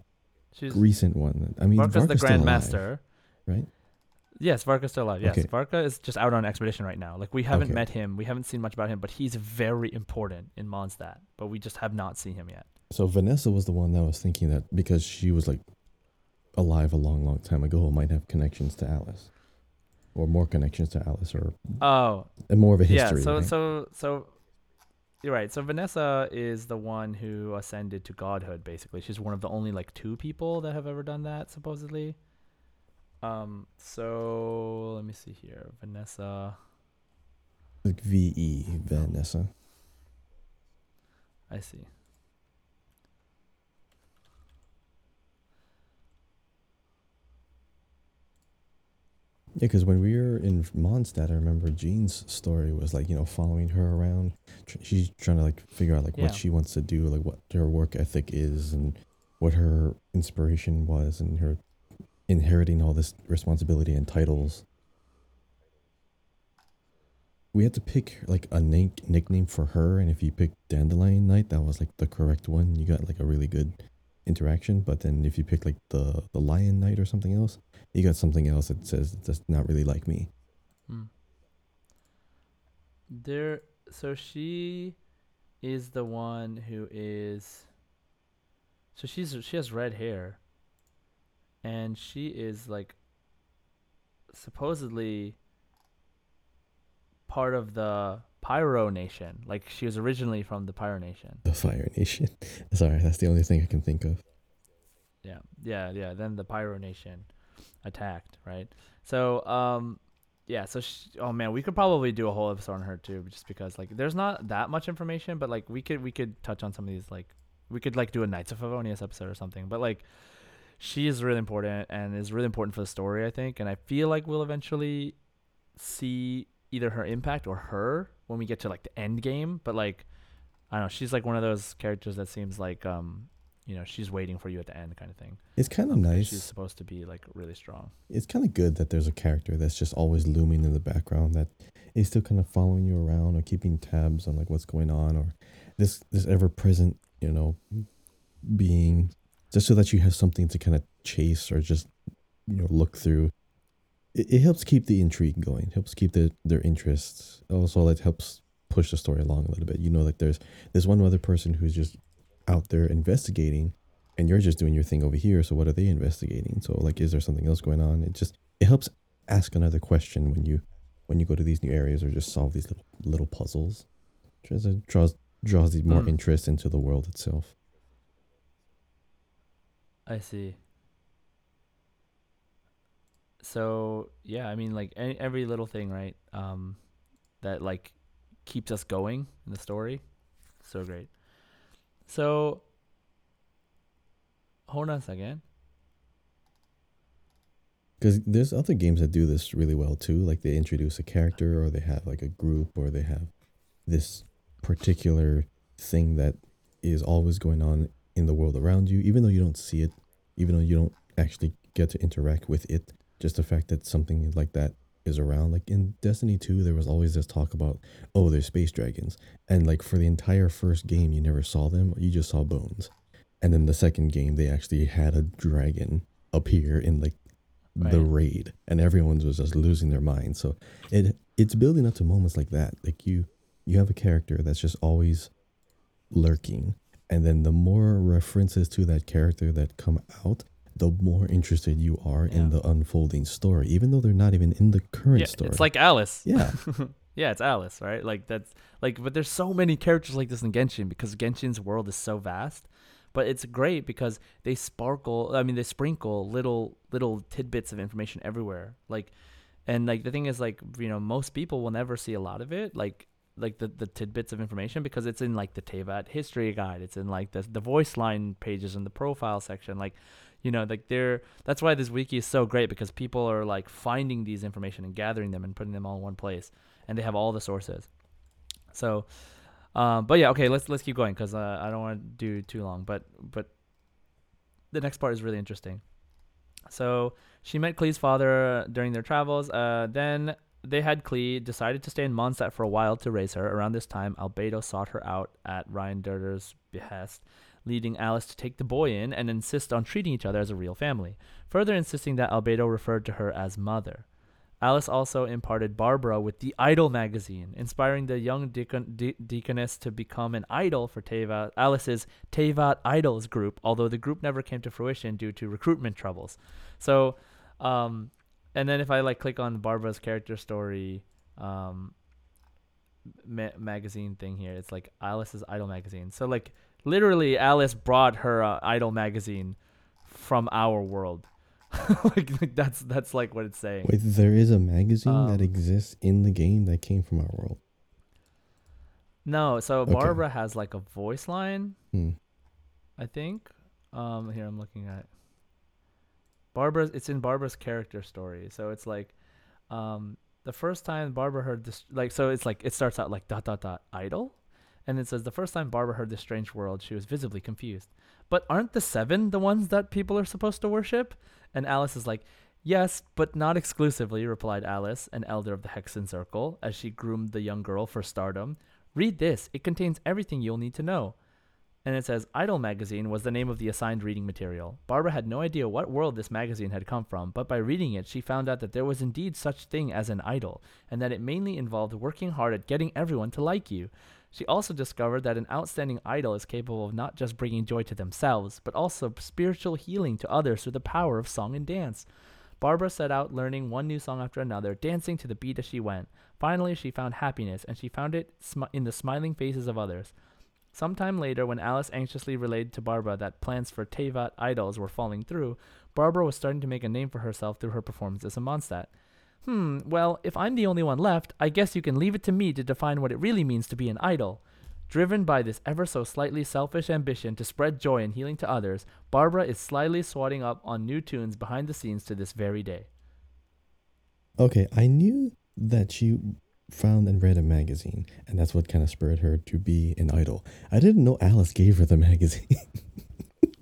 She's recent one. I mean, Varka's the Varka's alive, Grandmaster. right? Yes, Varka's still alive. Yes, Okay. Varka is just out on expedition right now. Like we haven't Okay. met him, we haven't seen much about him, but he's very important in Mondstadt. But we just have not seen him yet. So Vanessa was the one that was thinking that because she was like alive a long, long time ago, might have connections to Alice, or more connections to Alice, or Oh, and more of a history. yeah. So right? so so you're right. So Vanessa is the one who ascended to godhood. Basically, she's one of the only like two people that have ever done that, supposedly. Um. So let me see here, Vanessa. like V E Vanessa. I see. Yeah, because when we were in Mondstadt, I remember Jean's story was like you know following her around. Tr- She's trying to like figure out like Yeah. what she wants to do, like what her work ethic is, and what her inspiration was, and her inheriting all this responsibility and titles. We had to pick like a name nickname for her, and if you picked Dandelion Knight, that was like the correct one. You got like a really good interaction. But then if you pick like the the Lion Knight or something else, you got something else that says that's not really like me. Hmm. There. So she is the one who is. So she's she has red hair. And she is like. Supposedly. Part of the Pyro Nation. Like she was originally from the Pyro Nation. The Fire Nation. Sorry, that's the only thing I can think of. Yeah, yeah, yeah. Then the Pyro Nation attacked, right? So, um, yeah. So, sh- oh man, we could probably do a whole episode on her too, just because like there's not that much information, but like we could we could touch on some of these. Like we could like do a Knights of Favonius episode or something. But like she is really important and is really important for the story, I think. And I feel like we'll eventually see either her impact or her when we get to like the end game. But like I don't know, she's like one of those characters that seems like um you know she's waiting for you at the end kind of thing. It's kind of nice. She's supposed to be like really strong. it's kind of good that there's a character that's just always looming in the background that is still kind of following you around or keeping tabs on like what's going on or this this ever present you know being just so that you have something to kind of chase or just you know look through it, it helps keep the intrigue going helps keep the, their interests also it helps push the story along a little bit you know like there's there's one other person who's just out there investigating and you're just doing your thing over here so what are they investigating so like is there something else going on it just it helps ask another question when you when you go to these new areas or just solve these little little puzzles draws draws draws the more Mm. interest into the world itself I see. So yeah, I mean, like any, every little thing, right? Um, that like keeps us going in the story. So great. So hold on a second. because there's other games that do this really well too like they introduce a character or they have like a group or they have this particular thing that is always going on in the world around you even though you don't see it even though you don't actually get to interact with it just the fact that something like that is around like in destiny 2 there was always this talk about oh there's space dragons. And like for the entire first game you never saw them you just saw bones. And then the second game they actually had a dragon appear in like the raid. And everyone was just losing their mind. So it it's building up to moments like that. Like you you have a character that's just always lurking. And then the more references to that character that come out the more interested you are in the unfolding story, even though they're not even in the current yeah, story. it's like Alice. yeah, Yeah, it's Alice, right? Like that's like but there's so many characters like this in Genshin because Genshin's world is so vast. But it's great because they sparkle I mean they sprinkle little little tidbits of information everywhere. Like and like the thing is like, you know, most people will never see a lot of it, like like the, the tidbits of information because it's in like the Teyvat history guide. It's in like the the voice line pages in the profile section. Like you know, like they're that's why this wiki is so great because people are like finding these information and gathering them and putting them all in one place and they have all the sources. So, um, but yeah, okay, let's let's keep going because uh, I don't want to do too long. But but the next part is really interesting. So she met Klee's father during their travels. Uh, then they had Klee decided to stay in Mondstadt for a while to raise her. Around this time, Albedo sought her out at Rhinedottir's behest, leading Alice to take the boy in and insist on treating each other as a real family, further insisting that Albedo referred to her as mother. Alice also imparted Barbara with the Idol magazine, inspiring the young deacon, de- deaconess to become an idol for Teva, Alice's Teyvat Idols group, although the group never came to fruition due to recruitment troubles. So, um, and then if I like click on Barbara's character story um, ma- magazine thing here, it's like Alice's Idol magazine. So like literally, Alice brought her uh, Idol magazine from our world. like, like that's that's like what it's saying. wait, there is a magazine Um, that exists in the game that came from our world. No, so Okay. Barbara has like a voice line, Hmm. I think. Um, here I'm looking at Barbara's. It's in Barbara's character story, so it's like, um, the first time Barbara heard this, like, so it's like it starts out like dot dot dot idol, and it says the first time Barbara heard this strange world, she was visibly confused. But aren't the seven the ones that people are supposed to worship? And Alice is like, Yes, but not exclusively, replied Alice, an elder of the Hexen Circle, as she groomed the young girl for stardom. Read this. It contains everything you'll need to know. And it says Idol magazine was the name of the assigned reading material. Barbara had no idea what world this magazine had come from, but by reading it, she found out that there was indeed such thing as an idol, and that it mainly involved working hard at getting everyone to like you. She also discovered that an outstanding idol is capable of not just bringing joy to themselves, but also spiritual healing to others through the power of song and dance. Barbara set out learning one new song after another, dancing to the beat as she went. Finally, she found happiness, and she found it smi- in the smiling faces of others. Sometime later, when Alice anxiously relayed to Barbara that plans for Teyvat idols were falling through, Barbara was starting to make a name for herself through her performances in Mondstadt. Hmm, well, if I'm the only one left, I guess you can leave it to me to define what it really means to be an idol. Driven by this ever so slightly selfish ambition to spread joy and healing to others, Barbara is slyly swatting up on new tunes behind the scenes to this very day. Okay, I knew that she found and read a magazine, and that's what kind of spurred her to be an idol. I didn't know Alice gave her the magazine.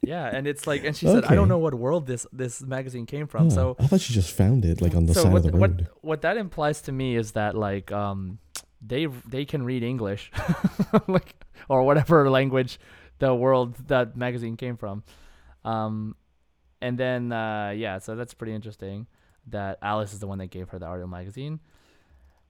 Yeah, and it's like, and she said, "I don't know what world this this magazine came from." Oh, So, I thought she just found it like on the so side what, of the road. what what that implies to me is that like um they they can read English, like or whatever language the world that magazine came from, um, and then uh yeah, so that's pretty interesting that Alice is the one that gave her the audio magazine.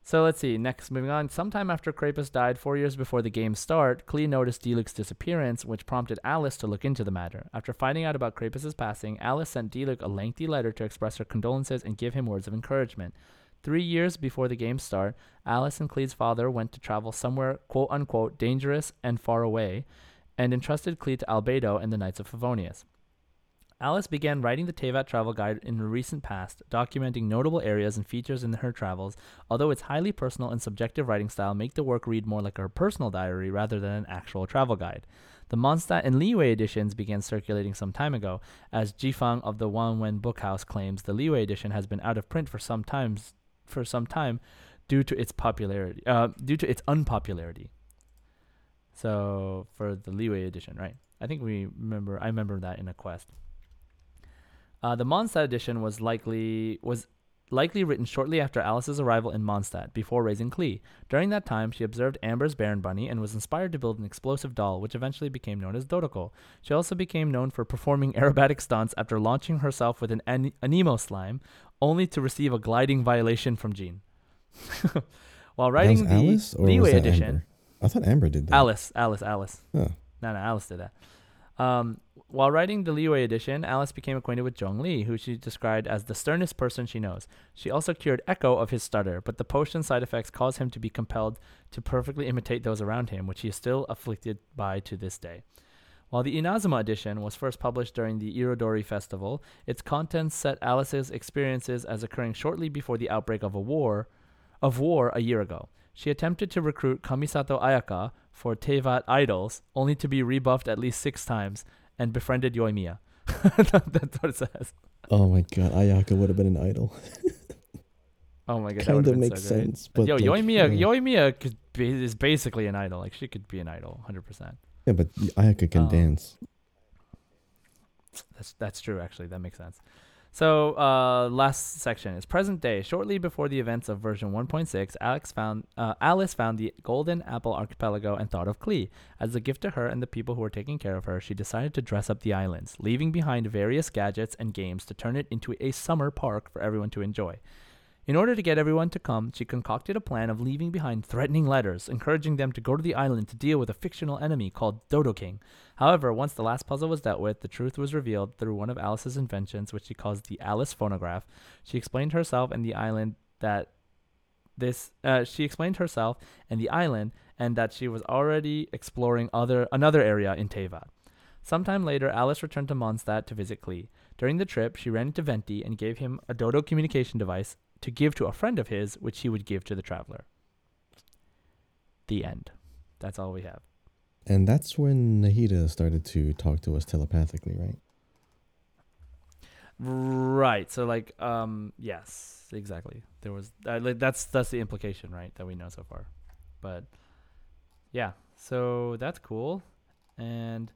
So let's see. Next, moving on. Sometime after Crepus died, four years before the game's start, Klee noticed Diluc's disappearance, which prompted Alice to look into the matter. After finding out about Crepus's passing, Alice sent Diluc a lengthy letter to express her condolences and give him words of encouragement. Three years before the game's start, Alice and Klee's father went to travel somewhere quote unquote dangerous and far away, and entrusted Klee to Albedo and the Knights of Favonius. Alice began writing the Teyvat travel guide in the recent past, documenting notable areas and features in her travels, although its highly personal and subjective writing style make the work read more like her personal diary rather than an actual travel guide. The Mondstadt and Liyue editions began circulating some time ago, as Jifang of the Wanwen Bookhouse claims the Liyue edition has been out of print for some times for some time due to its popularity uh, due to its unpopularity. So for the Liyue edition, right? I think we remember I remember that in a quest. Uh, the Mondstadt edition was likely was likely written shortly after Alice's arrival in Mondstadt, before raising Klee. During that time, she observed Amber's Baron Bunny and was inspired to build an explosive doll, which eventually became known as Dodoko. She also became known for performing aerobatic stunts after launching herself with an an- Anemo slime, only to receive a gliding violation from Jean. While writing the Alice or Liyue was that edition, Amber? I thought Amber did that. Alice, Alice, Alice. Huh. No, no, Alice did that. Um, while writing the Liyue edition, Alice became acquainted with Zhong Li, who she described as the sternest person she knows. She also cured Echo of his stutter, but the potion side effects caused him to be compelled to perfectly imitate those around him, which he is still afflicted by to this day. While the Inazuma edition was first published during the Irodori Festival, its contents set Alice's experiences as occurring shortly before the outbreak of a war, of war a year ago. She attempted to recruit Kamisato Ayaka for Teyvat Idols, only to be rebuffed at least six times, and befriended Yoimiya. That's what it says. Oh my god, Ayaka would have been an idol. Oh my god, that kind of makes so sense, but Yo, like, Yoimiya, yeah. Yoimiya could be, is basically an idol. Like she could be an idol, hundred percent. Yeah, but Ayaka can Um, dance. That's that's true. Actually, that makes sense. So, uh, last section is present day. Shortly before the events of version 1.6, Alex found uh, Alice found the Golden Apple Archipelago and thought of Klee. As a gift to her and the people who were taking care of her, she decided to dress up the islands, leaving behind various gadgets and games to turn it into a summer park for everyone to enjoy. In order to get everyone to come, she concocted a plan of leaving behind threatening letters, encouraging them to go to the island to deal with a fictional enemy called Dodo King. However, once the last puzzle was dealt with, the truth was revealed through one of Alice's inventions, which she calls the Alice phonograph. She explained herself and the island that this uh, she explained herself and the island and that she was already exploring other another area in Teyvat. Sometime later, Alice returned to Mondstadt to visit Klee. During the trip, she ran into Venti and gave him a Dodo communication device to give to a friend of his, which he would give to the traveler. The end. That's all we have. And that's when Nahida started to talk to us telepathically, right? Right. So like um yes, exactly. There was uh, like, that's that's the implication, right, that we know so far. But yeah. So that's cool. And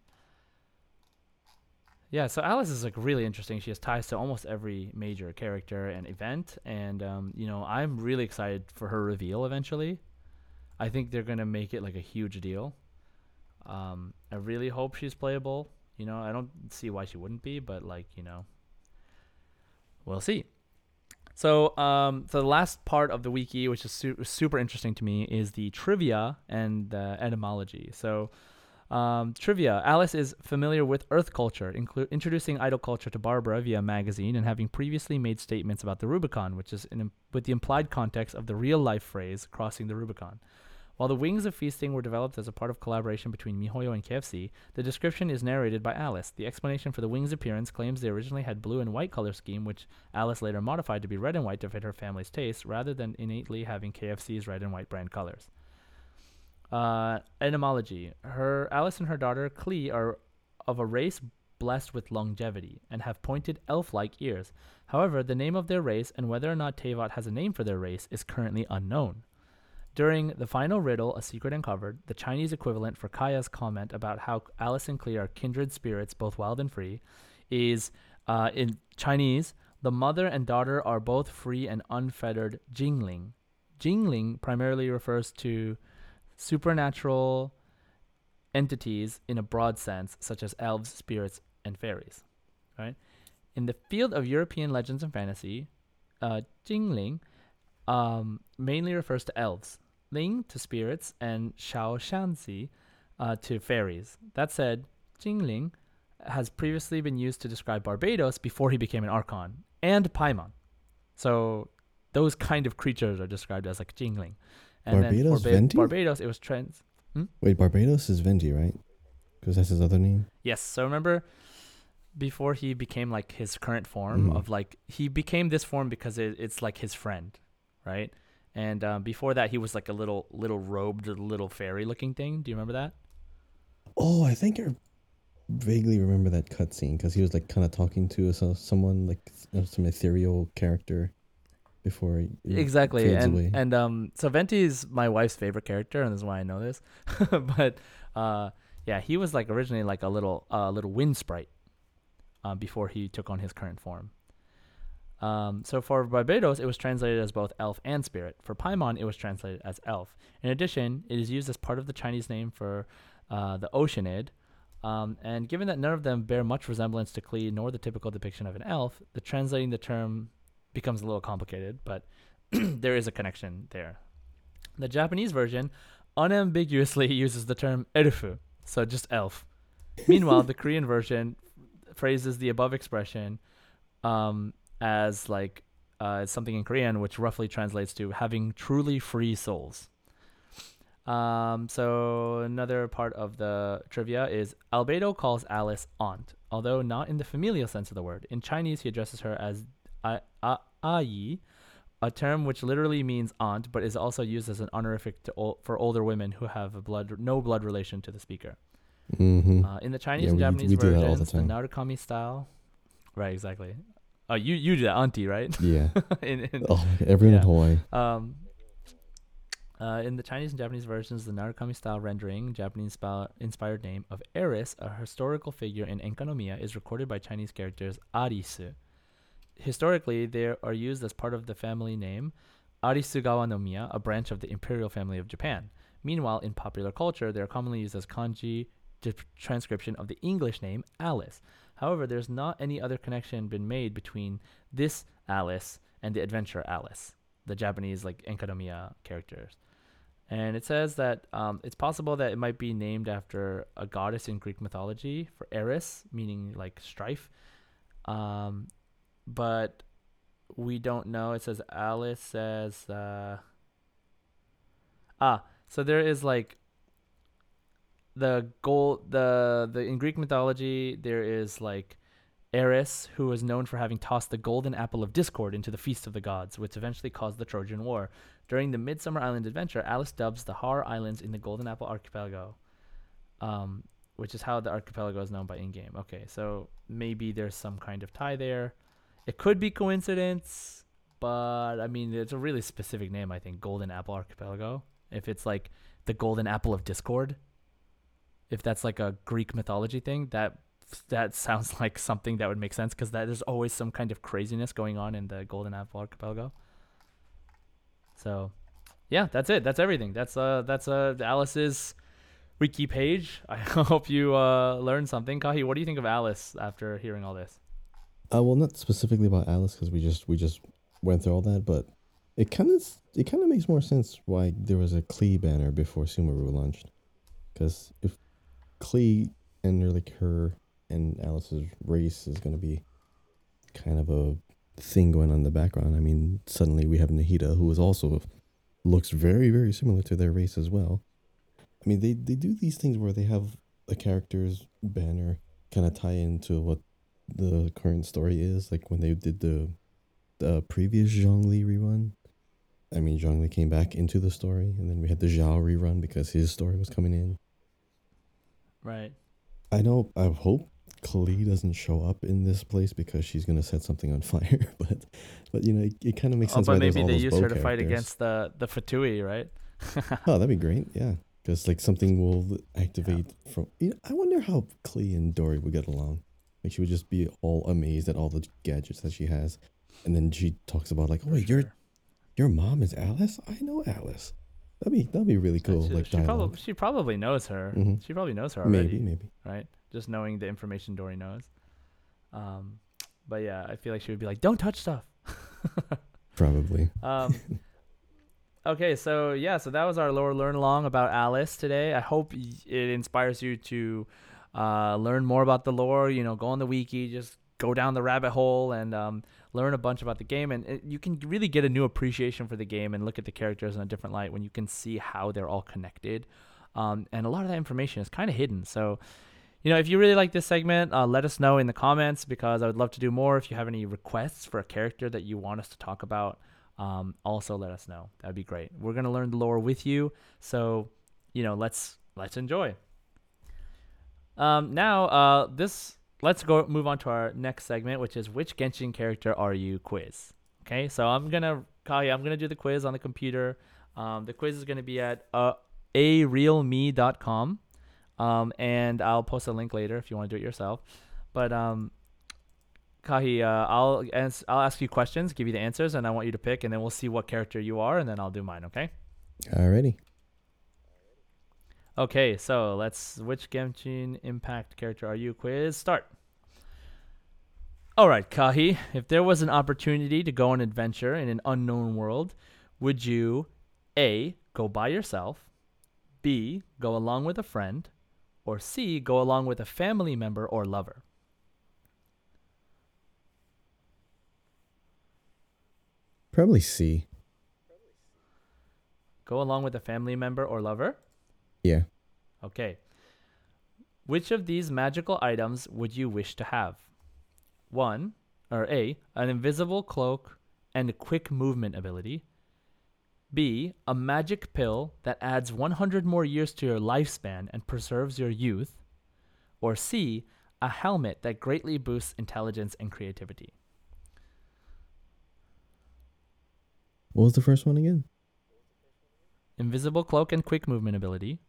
yeah, so Alice is like really interesting. She has ties to almost every major character and event and um you know, I'm really excited for her reveal eventually. I think they're to make it like a huge deal. Um I really hope she's playable. You know, I don't see why she wouldn't be, but like, you know, we'll see. So, um, so the last part of the wiki, which is su- super interesting to me, is the trivia and the etymology. So, um, trivia: Alice is familiar with Earth culture, inclu- introducing idol culture to Barbara via magazine, and having previously made statements about the Rubicon, which is in, with the implied context of the real-life phrase "crossing the Rubicon." While the wings of feasting were developed as a part of collaboration between MiHoYo and KFC, the description is narrated by Alice. The explanation for the wings' appearance claims they originally had blue and white color scheme, which Alice later modified to be red and white to fit her family's taste, rather than innately having KFC's red and white brand colors. Uh, etymology: Her Alice and her daughter Klee are of a race blessed with longevity and have pointed elf-like ears. However, the name of their race and whether or not Teyvat has a name for their race is currently unknown. During the final riddle, A Secret Uncovered, the Chinese equivalent for Kaeya's comment about how Alice and Klee are kindred spirits, both wild and free, is uh, in Chinese, the mother and daughter are both free and unfettered Jingling. Jingling primarily refers to supernatural entities in a broad sense, such as elves, spirits, and fairies. Right? In the field of European legends and fantasy, uh, Jingling um, mainly refers to elves, Ling to spirits, and Xiao Shanzi uh, to fairies. That said, Jingling has previously been used to describe Barbatos before he became an Archon, and Paimon. So those kind of creatures are described as like Jingling. And Barbatos, for Ba- Venti? Barbatos, it was trans. Wait, Barbatos is Venti, right? Because that's his other name. Yes. So remember, before he became like his current form Mhm. of like he became this form because it, it's like his friend, right? And um, before that, he was like a little little robed little fairy looking thing. Do you remember that? Oh, I think I vaguely remember that cutscene because he was like kind of talking to so, someone like some ethereal character before he exactly. And away. and um, so Venti is my wife's favorite character, and this is why I know this. but uh, yeah, he was like originally like a little uh, little wind sprite uh, before he took on his current form. Um, so for Barbatos, it was translated as both elf and spirit. For Paimon, it was translated as elf. In addition, it is used as part of the Chinese name for uh, the Oceanid. Um, and given that none of them bear much resemblance to Klee nor the typical depiction of an elf, the translating the term becomes a little complicated, but there is a connection there. The Japanese version unambiguously uses the term erufu, so just elf. Meanwhile, the Korean version phrases the above expression um, as like uh, something in Korean, which roughly translates to having truly free souls. Um, so another part of the trivia is Albedo calls Alice aunt, although not in the familial sense of the word. In Chinese, he addresses her as a- a- ayi, a term which literally means aunt, but is also used as an honorific to ol- for older women who have a blood no blood relation to the speaker. Mm-hmm. Uh, in the Chinese Yeah, and we- Japanese we do that all the versions, the, time. Narukami style, right? Exactly. Oh, you you do that, auntie, right? yeah. in, in, Oh, everyone Yeah. in Hawaii. um, uh, in the Chinese and Japanese versions, the Narukami style rendering, Japanese spell- inspired name of Eris, a historical figure in Enkanomiya, is recorded by Chinese characters Arisu. Historically, they are used as part of the family name Arisugawa no Miya, a branch of the imperial family of Japan. Meanwhile, in popular culture, they are commonly used as kanji di- transcription of the English name Alice. However, there's not any other connection been made between this Alice and the adventurer Alice, the Japanese like Enkanomiya characters. And it says that um, it's possible that it might be named after a goddess in Greek mythology for Eris, meaning like strife. Um, but we don't know. It says Alice says uh, ah, so there is like the gold the the in Greek mythology there is like Eris, who is known for having tossed the golden apple of discord into the feast of the gods, which eventually caused the Trojan War. During the Midsummer Island adventure, Alice dubs the Har Islands in the Golden Apple Archipelago, um, which is how the archipelago is known by in-game. Okay, so maybe there's some kind of tie there. It could be coincidence, but I mean, it's a really specific name. I think Golden Apple Archipelago. If it's like the Golden Apple of Discord, if that's like a Greek mythology thing, that that sounds like something that would make sense because there's always some kind of craziness going on in the Golden Apple Archipelago. So, yeah, that's it. That's everything. That's uh that's uh Alice's wiki page. I hope you uh learned something. Kahi, what do you think of Alice after hearing all this? Uh, well, not specifically about Alice because we just we just went through all that, but it kind of it kind of makes more sense why there was a Klee banner before Sumeru launched, because if Klee and like her and Alice's race is gonna be kind of a thing going on in the background. I mean, suddenly we have Nahida, who is also looks very very similar to their race as well. I mean, they they do these things where they have a character's banner kind of tie into what the current story is. Like when they did the the previous Zhongli rerun. I mean, Zhongli came back into the story, and then we had the Xiao rerun because his story was coming in. Right. I know. I hope Klee doesn't show up in this place because she's gonna set something on fire. But, but you know, it, it kind of makes Oh, sense. but maybe all they use her to fight against the the Fatui, right? Oh, that'd be great. Yeah, because like something will activate from. You know, I wonder how Klee and Dori would get along. Like she would just be all amazed at all the gadgets that she has, and then she talks about like, "Oh, wait, your your mom is Alice. I know Alice. That'd be that'd be really cool. she, like she, probably, she probably knows her. Mhm. She probably knows her already, maybe, maybe. right? Just knowing the information Dori knows. Um, but yeah, I feel like she would be like, "Don't touch stuff." Probably. Um, okay, so yeah, so that was our lore learn along about Alice today. I hope it inspires you to uh, learn more about the lore. You know, go on the wiki, just go down the rabbit hole and um, learn a bunch about the game. And it, you can really get a new appreciation for the game and look at the characters in a different light when you can see how they're all connected. Um, and a lot of that information is kind of hidden. So you know, if you really like this segment, uh, let us know in the comments because I would love to do more. If you have any requests for a character that you want us to talk about, um, also let us know. That'd be great. We're gonna learn the lore with you, so you know, let's let's enjoy. Um, now, uh, this let's go move on to our next segment, which is which Genshin character are you quiz. Okay, so I'm gonna Kaya, I'm gonna do the quiz on the computer. Um, the quiz is gonna be at uh, arealme.com. Um, and I'll post a link later if you want to do it yourself. But um, Kahi, uh, I'll ans- I'll ask you questions, give you the answers, and I want you to pick, and then we'll see what character you are, and then I'll do mine. Okay? Alrighty. Okay. So let's. Which Genshin Impact character are you? Quiz start. All right, Kahi. If there was an opportunity to go on adventure in an unknown world, would you A. Go by yourself, B. Go along with a friend, Or C, go along with a family member or lover. Probably C. Go along with a family member or lover? Yeah. Okay. Which of these magical items would you wish to have? One, or A, an invisible cloak and quick movement ability. B, a magic pill that adds 100 more years to your lifespan and preserves your youth. Or C, a helmet that greatly boosts intelligence and creativity. What was the first one again? Invisible cloak and quick movement ability.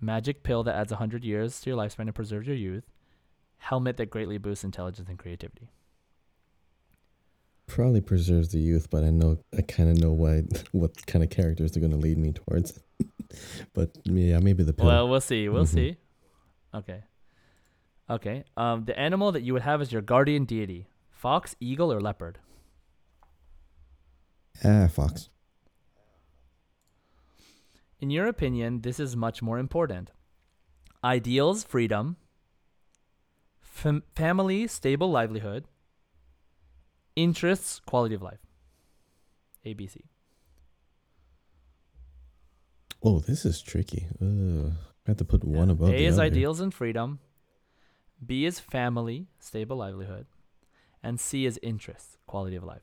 Magic pill that adds 100 years to your lifespan and preserves your youth. Helmet that greatly boosts intelligence and creativity. Probably preserves the youth, but I know I kind of know why what kind of characters they're gonna lead me towards. but yeah, maybe the pill. Well, we'll see. We'll Mhm. see. Okay. Okay. Um, the animal that you would have as your guardian deity: fox, eagle, or leopard. ah, fox. In your opinion, this is much more important. Ideals: freedom. Fam- family: stable livelihood. Interests: quality of life. ABC. Oh, this is tricky. Ugh. I have to put one Yeah. above A is other. ideals and freedom. B is family, stable livelihood, and C is interests, quality of life.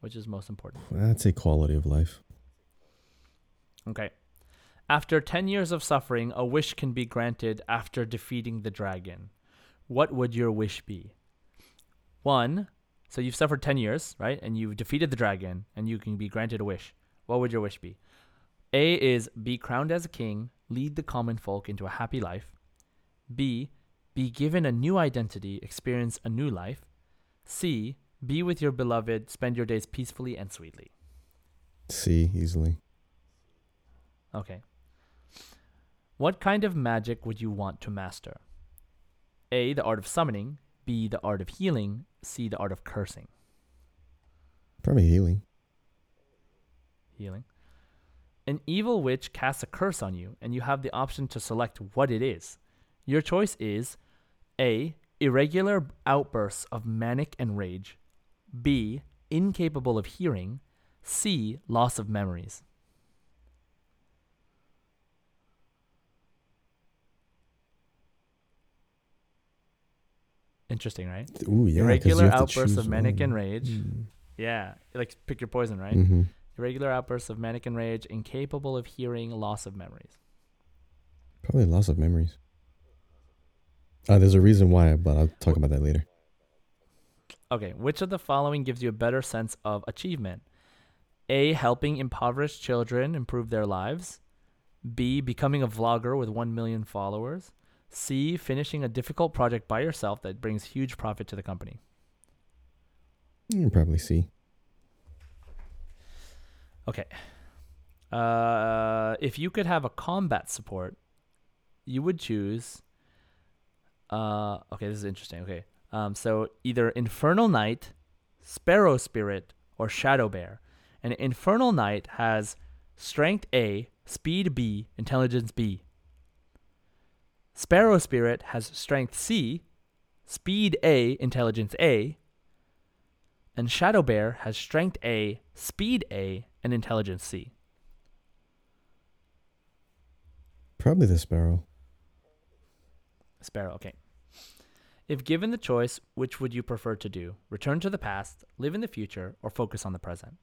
Which is most important? I'd say quality of life. Okay. After 10 years of suffering, a wish can be granted after defeating the dragon. What would your wish be? One, so you've suffered 10 years, right? And you've defeated the dragon and you can be granted a wish. What would your wish be? A is be crowned as a king, lead the common folk into a happy life. B, be given a new identity, experience a new life. C, be with your beloved, spend your days peacefully and sweetly. C easily. Okay. What kind of magic would you want to master? A. The art of summoning. B. The art of healing. C. The art of cursing. Probably healing. Healing. An evil witch casts a curse on you, and you have the option to select what it is. Your choice is A. Irregular outbursts of manic and rage. B. Incapable of hearing. C. Loss of memories. Interesting, right? Ooh, yeah. Irregular outbursts of manic and rage. Mm. Yeah, like pick your poison, right? Mm-hmm. Irregular outbursts of manic and rage, incapable of hearing, loss of memories. Probably loss of memories. Uh, there's a reason why, but I'll talk about that later. Okay, which of the following gives you a better sense of achievement? A. Helping impoverished children improve their lives. B. Becoming a vlogger with 1 million followers. C. Finishing a difficult project by yourself that brings huge profit to the company. Mm, probably C. Okay. Uh, if you could have a combat support, you would choose. Uh, okay, this is interesting. Okay, um, so either Infernal Knight, Sparrow Spirit, or Shadow Bear. And Infernal Knight has Strength A, Speed B, Intelligence B. Sparrow Spirit has Strength C, Speed A, Intelligence A. And Shadow Bear has Strength A, Speed A, and Intelligence C. Probably the sparrow. Sparrow, okay. If given the choice, which would you prefer to do? Return to the past, live in the future, or focus on the present?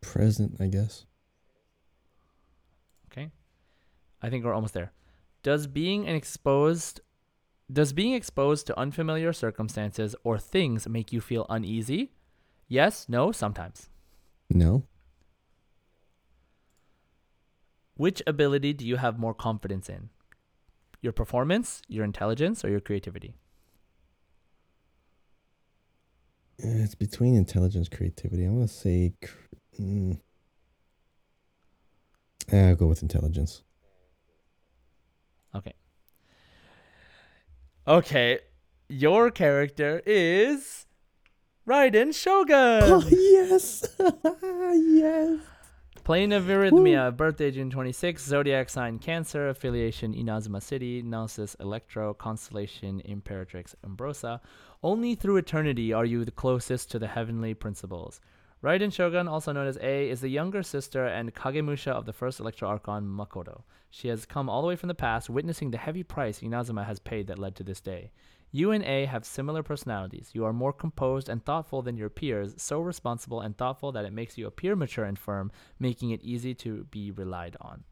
Present, I guess. Okay. I think we're almost there. Does being an exposed does being exposed to unfamiliar circumstances or things make you feel uneasy? Yes, no, sometimes. No. Which ability do you have more confidence in? Your performance, your intelligence, or your creativity? It's between intelligence creativity. I'm gonna say. Mm, I'll go with intelligence. Okay. Okay. Your character is Raiden Shogun. Oh yes, yes. Plane of Arrhythmia, birthday June 26, zodiac sign Cancer, affiliation Inazuma City, Gnosis Electro, constellation Imperatrix Umbrosa. Only through eternity are you the closest to the heavenly principles. Raiden Shogun, also known as Ei, is the younger sister and Kagemusha of the first Electro Archon Makoto. She has come all the way from the past, witnessing the heavy price Inazuma has paid that led to this day. You and Ei have similar personalities. You are more composed and thoughtful than your peers, so responsible and thoughtful that it makes you appear mature and firm, making it easy to be relied on.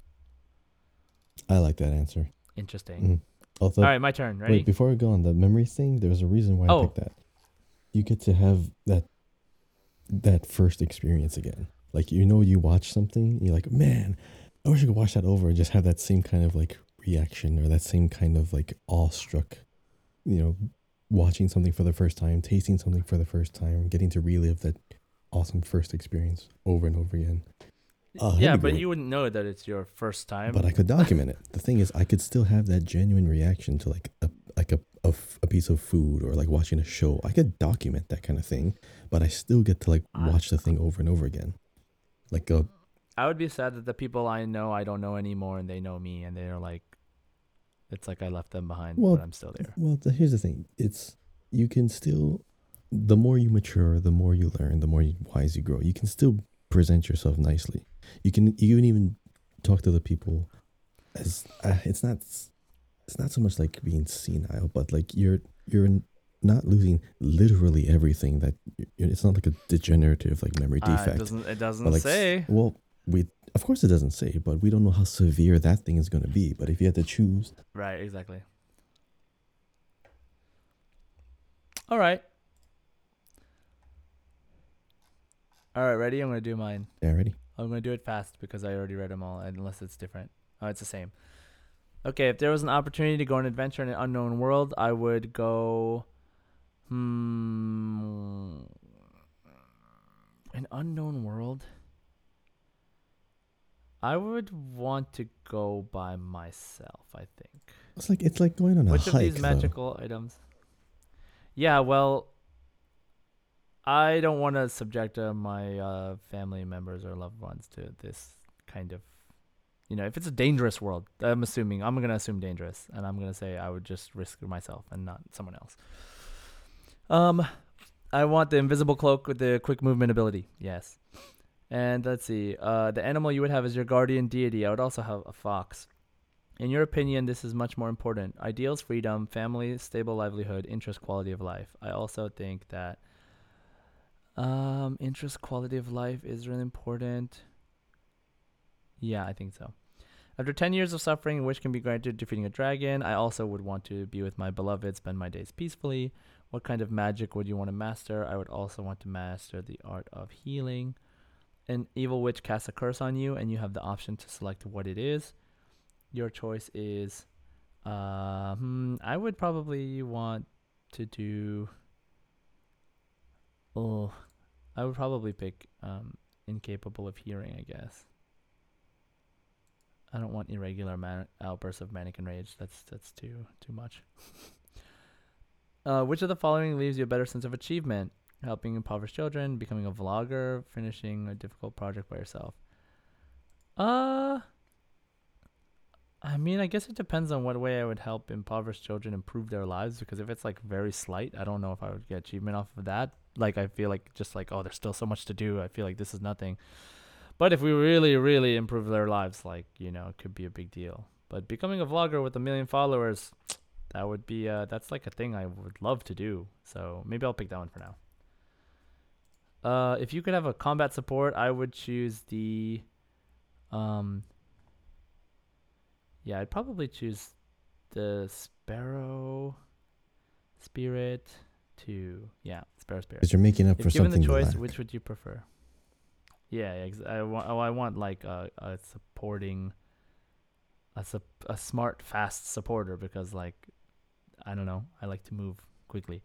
I like that answer. Interesting. Mhm. Although, All right, my turn. Ready? wait, before we go on the memory thing, there's a reason why I Oh. picked that. You get to have that that first experience again. Like you know, you watch something, you're like, man, I wish I could watch that over and just have that same kind of like reaction or that same kind of like awestruck, you know, watching something for the first time, tasting something for the first time, getting to relive that awesome first experience over and over again. Oh, yeah, but great. you wouldn't know that it's your first time. but I could document it. The thing is, I could still have that genuine reaction to like a like a, a, f- a piece of food or like watching a show. I could document that kind of thing, but I still get to like watch the thing over and over again. Like a I would be sad that the people I know I don't know anymore and they know me and they're like, it's like I left them behind, Well, but I'm still there. well, the, here's the thing: it's you can still, the more you mature, the more you learn, the more you, wise you grow. You can still present yourself nicely. You can you can even talk to the people as uh, it's not it's not so much like being senile, but like you're you're not losing literally everything that you it's not like a degenerative like memory Uh, it doesn't. It doesn't like say. well, we of course it doesn't say, but we don't know how severe that thing is going to be. But if you had to choose, Right. Exactly. All right. All right. Ready? I'm gonna do mine. yeah, ready? I'm gonna do it fast because I already read them all, unless it's different. Oh, it's the same. Okay, if there was an opportunity to go on an adventure in an unknown world, I would go. Hmm. An unknown world. I would want to go by myself. I think. It's like it's like going on a hike. Which of these though. magical items? Yeah, well, I don't want to subject uh, my uh, family members or loved ones to this kind of, you know, if it's a dangerous world. I'm assuming I'm gonna assume dangerous, and I'm gonna say I would just risk myself and not someone else. Um, I want the invisible cloak with the quick movement ability. Yes. And let's see. Uh, the animal you would have is your guardian deity. I would also have a fox. In your opinion, this is much more important. Ideals, freedom, family, stable livelihood, interest, quality of life. I also think that um, interest, quality of life is really important. Yeah, I think so. After 10 years of suffering, which can be granted defeating a dragon, I also would want to be with my beloved, spend my days peacefully. What kind of magic would you want to master? I would also want to master the art of healing. An evil witch casts a curse on you, and you have the option to select what it is your choice is uh hmm, I would probably want to do oh I would probably pick um incapable of hearing, I guess. I don't want irregular man- outbursts of mannequin rage. That's that's too too much. uh, which of the following leaves you a better sense of achievement? Helping impoverished children, becoming a vlogger, finishing a difficult project by yourself. Uh I mean, I guess it depends on what way I would help impoverished children improve their lives. Because if it's like very slight, I don't know if I would get achievement off of that. Like, I feel like just like, oh, there's still so much to do. I feel like this is nothing. But if we really, really improve their lives, like, you know, it could be a big deal. But becoming a vlogger with a million followers, that would be, uh, that's like a thing I would love to do. So maybe I'll pick that one for now. Uh, if you could have a combat support, I would choose the, um, yeah, I'd probably choose the Sparrow Spirit to yeah, Sparrow Spirit. Because you're making up If for given the something. you choice, which would you prefer? Yeah, ex- I want. Oh, I want like a, a supporting, a sup- a smart, fast supporter because like, I don't know, I like to move quickly.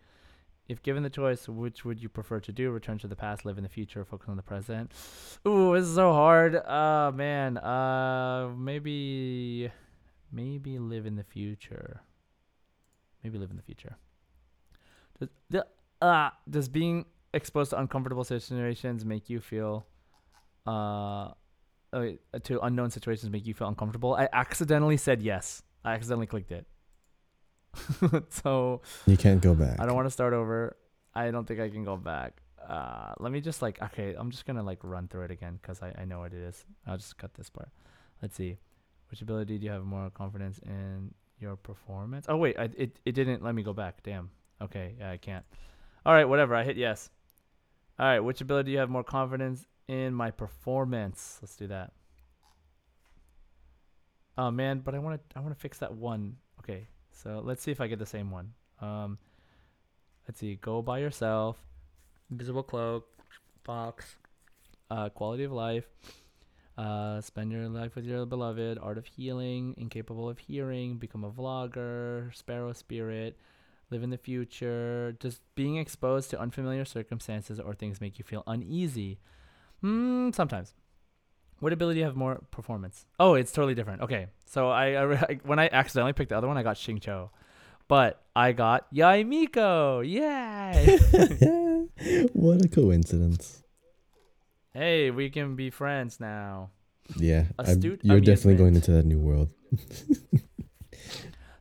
If given the choice, which would you prefer to do? Return to the past, live in the future, focus on the present. Ooh, this is so hard. Uh man. Uh, maybe, maybe live in the future. Maybe live in the future. Does, the, uh, does being exposed to uncomfortable situations make you feel uh uh, to unknown situations make you feel uncomfortable. I accidentally said yes. I accidentally clicked it. so You can't go back. I don't want to start over. I don't think I can go back. Uh, let me just like okay. I'm just gonna like run through it again because I I know what it is. I'll just cut this part. Let's see. Which ability do you have more confidence in your performance? Oh wait, I, it it didn't let me go back. Damn. Okay, yeah, I can't. All right, whatever. I hit yes. All right, which ability do you have more confidence in my performance? Let's do that. Oh man, but I want to I want to fix that one. Okay, so let's see if I get the same one. Um, let's see. Go by yourself. Invisible cloak. Fox. Uh, quality of life. Uh, spend your life with your beloved. Art of healing. Incapable of hearing. Become a vlogger. Sparrow spirit. Live in the future. Just being exposed to unfamiliar circumstances or things make you feel uneasy. Hmm. Sometimes. What ability have more performance? Oh, it's totally different. Okay, so I, I, I when I accidentally picked the other one, I got Xingqiu, but I got Yae Miko. Yay! what a coincidence. hey, we can be friends now. Yeah, Astute you're definitely going into that new world.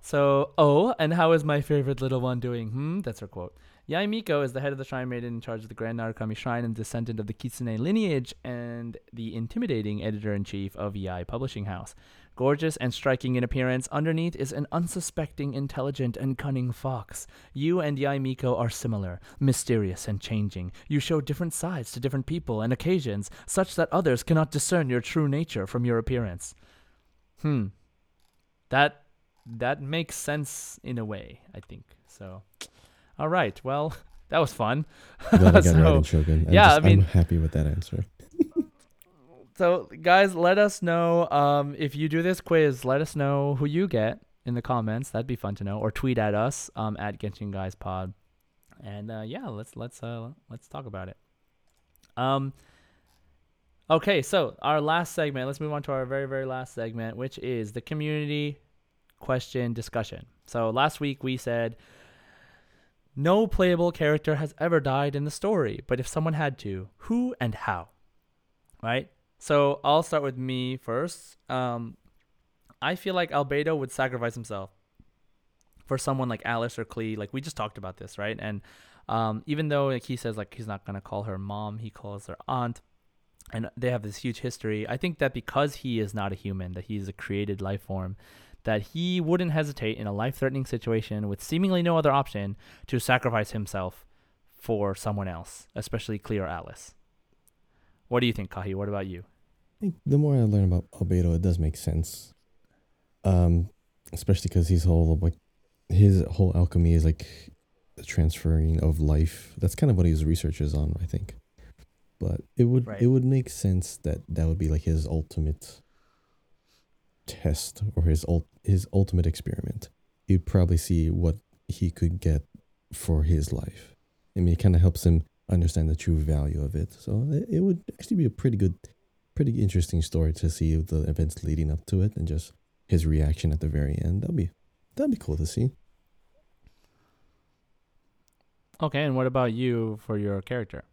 So, oh, and how is my favorite little one doing? Hmm, that's her quote. Yae Miko is the head of the Shrine Maiden in charge of the Grand Narukami Shrine and descendant of the Kitsune lineage and the intimidating editor in chief of Yae Publishing House. Gorgeous and striking in appearance, underneath is an unsuspecting, intelligent, and cunning fox. You and Yae Miko are similar, mysterious, and changing. You show different sides to different people and occasions, such that others cannot discern your true nature from your appearance. Hmm. That that makes sense in a way, I think. So, all right. Well, that was fun. Glad I got So, Raiden Shogun. I'm yeah, just- I mean- I'm happy with that answer. So, guys, let us know um, if you do this quiz. Let us know who you get in the comments. That'd be fun to know. Or tweet at us um, at Genshin Guys Pod. And uh, yeah, let's let's uh, let's talk about it. Um. Okay, so our last segment. Let's move on to our very very last segment, which is the community question discussion. So last week we said no playable character has ever died in the story, but if someone had to, who and how? Right? So I'll start with me first. Um, I feel like Albedo would sacrifice himself for someone like Alice or Klee. Like we just talked about this, right? And um, even though like he says like he's not gonna call her mom, he calls her aunt, and they have this huge history. I think that because he is not a human, that he's a created life form, that he wouldn't hesitate in a life-threatening situation with seemingly no other option to sacrifice himself for someone else, especially Klee or Alice. What do you think, Kahi? What about you? I think the more I learn about Albedo, it does make sense. Um, especially because his whole like his whole alchemy is like the transferring of life. That's kind of what his research is on, I think. But it would Right. it would make sense that that would be like his ultimate test or his ult- his ultimate experiment. He'd probably see what he could get for his life. I mean, it kind of helps him understand the true value of it. So it, it would actually be a pretty good pretty interesting story to see the events leading up to it and just his reaction at the very end. That'd be that'd be cool to see. Okay, and what about you for your character?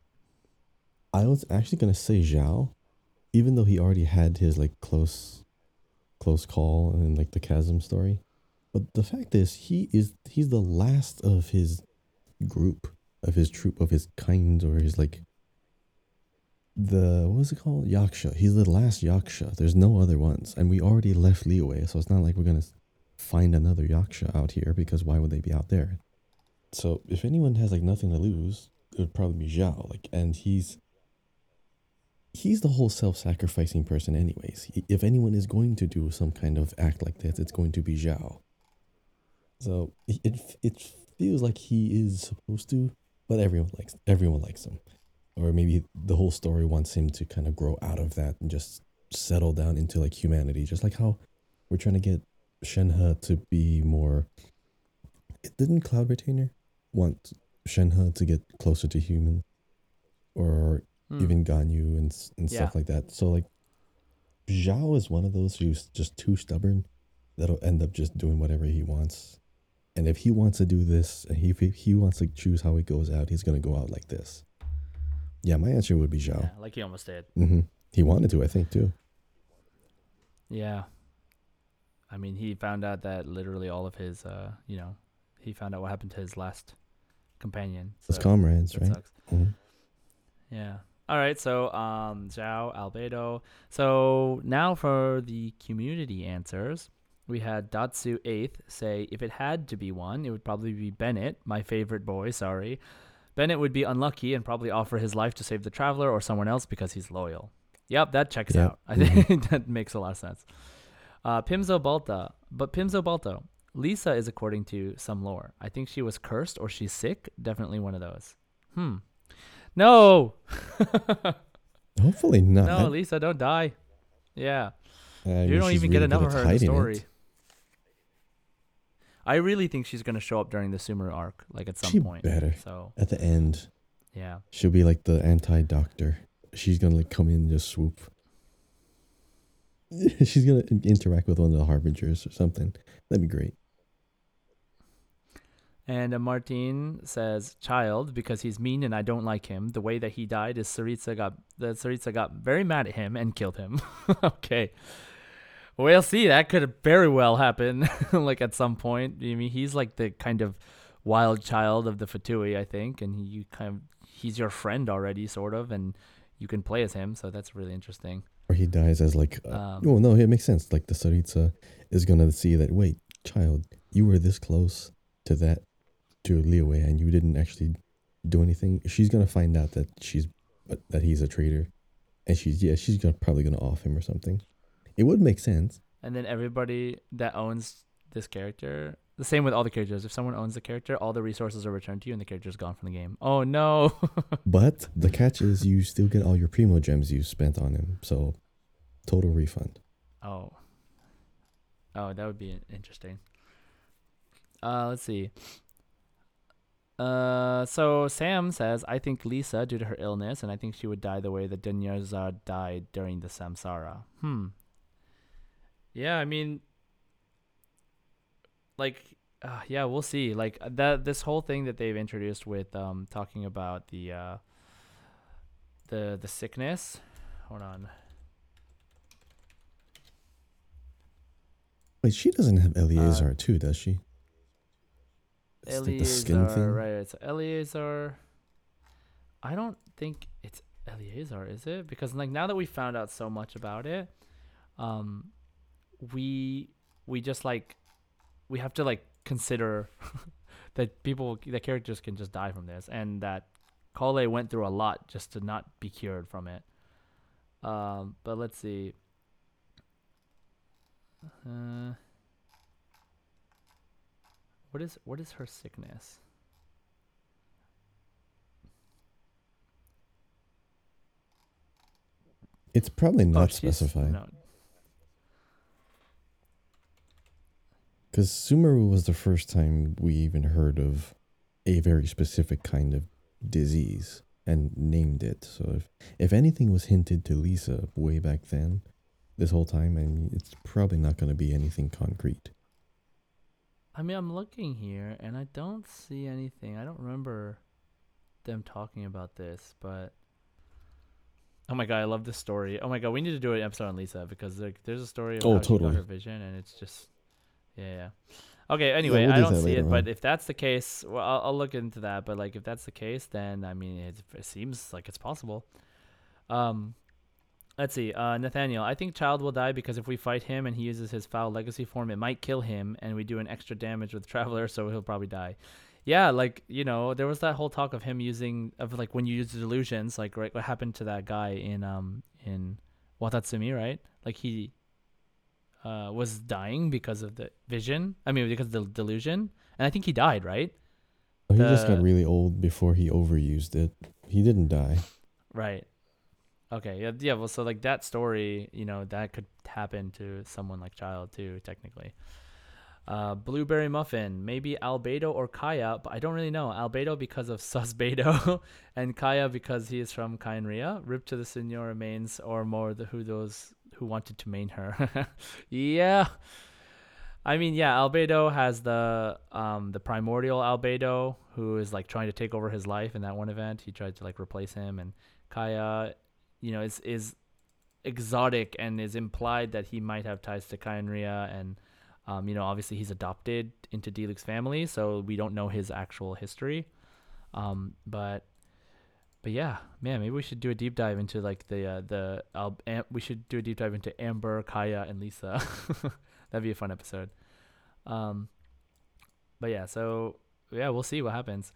I was actually gonna say Xiao, even though he already had his like close close call and like the chasm story. But the fact is he is he's the last of his group, of his troop, of his kind or his like the what was it called? Yaksha. He's the last Yaksha. There's no other ones. And we already left Liyue, so it's not like we're gonna find another Yaksha out here because why would they be out there? So if anyone has like nothing to lose, it would probably be Xiao. Like and he's he's the whole self-sacrificing person anyways. If anyone is going to do some kind of act like this, it's going to be Xiao. So it it, it feels like he is supposed to, but everyone likes everyone likes him. Or maybe the whole story wants him to kind of grow out of that and just settle down into like humanity, just like how we're trying to get Shenhe to be more. Didn't Cloud Retainer want Shenhe to get closer to human, Hmm. even Ganyu and and stuff like that. So like, Xiao is one of those who's just too stubborn that'll end up just doing whatever he wants. And if he wants to do this, and he he wants to choose how he goes out, he's gonna go out like this. Yeah, my answer would be Xiao. Yeah, like he almost did. hmm He wanted to, I think, too. Yeah. I mean, he found out that literally all of his, uh, you know, he found out what happened to his last companion. His comrades, right? Mhm. Yeah. All right. So, um, Xiao, Albedo. So now for the community answers, we had Datsu Eighth say if it had to be one, it would probably be Bennett, my favorite boy. Sorry, Bennett would be unlucky and probably offer his life to save the traveler or someone else because he's loyal. Yep, that checks Yep. out. I think that makes a lot of sense. Uh, Pimzo Balta, but Pimzo Balto, Lisa is according to some lore. I think she was cursed or she's sick. Definitely one of those. Hmm. No. Hopefully not. no, Lisa, don't die. Yeah. Uh, I you don't even get really enough of her in the hiding it. story. I really think she's gonna show up during the Sumeru arc, like at some She point. better. So At the end, yeah. she'll be like the anti-doctor. She's gonna like come in and just swoop. She's gonna interact with one of the harbingers or something. That'd be great. And uh, Martin says, "Childe, because he's mean and I don't like him. The way that he died is Tsaritsa got the Tsaritsa got very mad at him and killed him. okay, we'll see. That could very well happen. like at some point. I mean, he's like the kind of wild child of the Fatui, I think, and he, you kind of he's your friend already, sort of, and you can play as him. So that's really interesting. Or he dies as like. Uh, Um, oh no, it makes sense. Like the Tsaritsa is gonna see that. Wait, child, you were this close to that, to Liyue, and you didn't actually do anything. She's gonna find out that she's that he's a traitor, and she's yeah, she's gonna probably gonna off him or something. It would make sense. And then everybody that owns this character, the same with all the characters. If someone owns the character, all the resources are returned to you, and the character's gone from the game. Oh no! But the catch is you still get all your primogems you spent on him. So total refund. oh, oh, that would be interesting. Uh, let's see. Uh, so Sam says, I think Lisa, due to her illness, and I think she would die the way that Dunyarzad died during the Samsara. Hmm. Yeah, I mean, like, uh, yeah, we'll see. Like uh, that, this whole thing that they've introduced with um talking about the uh the the sickness. Hold on. Wait, she doesn't have Eleazar too, does she? It's like the skin thing. right? It's Eleazar. I don't think it's Eleazar, is it? Because like now that we found out so much about it, um, we we just like we have to like consider that people that characters can just die from this, and that Collei went through a lot just to not be cured from it. Um, but let's see. Uh, what is what is her sickness? It's probably Oh, not she's- specified because Sumeru was the first time we even heard of a very specific kind of disease and named it. So if if anything was hinted to Lisa way back then, this whole time, I mean, it's probably not going to be anything concrete. I mean I'm looking here and I don't see anything. I don't remember them talking about this, but oh my god, I love this story. Oh my god, we need to do an episode on Lisa because like there's a story of Oh, totally. her vision and it's just yeah, yeah. Okay, anyway, we'll I do don't see it, but if that's the case, well, I'll, I'll look into that. But like, if that's the case, then I mean, it, it seems like it's possible. Um, let's see. Uh, Nathaniel, I think Childe will die because if we fight him and he uses his foul legacy form, it might kill him, and we do an extra damage with Traveler, so he'll probably die. Yeah, like you know, there was that whole talk of him using of like when you use the delusions, like right, what happened to that guy in um in Watatsumi, right? Like he uh was dying because of the vision. I mean, because of the delusion, and I think he died, right? He just got really old before he overused it. He didn't die. Right. Okay. Yeah. Yeah. Well, so like that story, you know, that could happen to someone like Child too, technically. Uh, Blueberry Muffin, maybe Albedo or Kaeya, but I don't really know. Albedo because of Susbedo, and Kaeya because he is from Khaenri'ah. Rip to the Signora remains, or more the who those who wanted to main her. yeah. I mean, yeah, Albedo has the um the primordial Albedo who is like trying to take over his life in that one event. He tried to like replace him and Kaeya, you know, is is exotic and is implied that he might have ties to Khaenri'ah and um, you know, obviously he's adopted into Diluc's family, so we don't know his actual history. Um, but but yeah, man, maybe we should do a deep dive into like the uh, the Al- Am- we should do a deep dive into Amber, Kaeya, and Lisa. That'd be a fun episode. Um, but yeah, so yeah, we'll see what happens.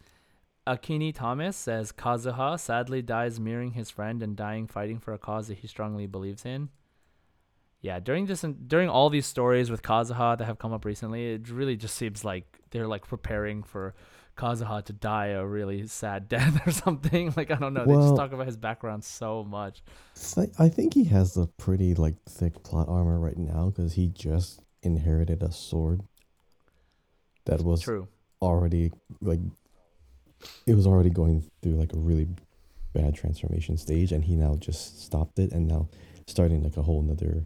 Akini Thomas says Kazuha sadly dies mirroring his friend and dying fighting for a cause that he strongly believes in. Yeah, during this during all these stories with Kazuha that have come up recently, it really just seems like they're like preparing for Kazuha to die a really sad death or something. Like I don't know, they just talk about his background so much. I think he has a pretty like thick plot armor right now because he just inherited a sword that was True. already like it was already going through like a really bad transformation stage and he now just stopped it and now starting like a whole nother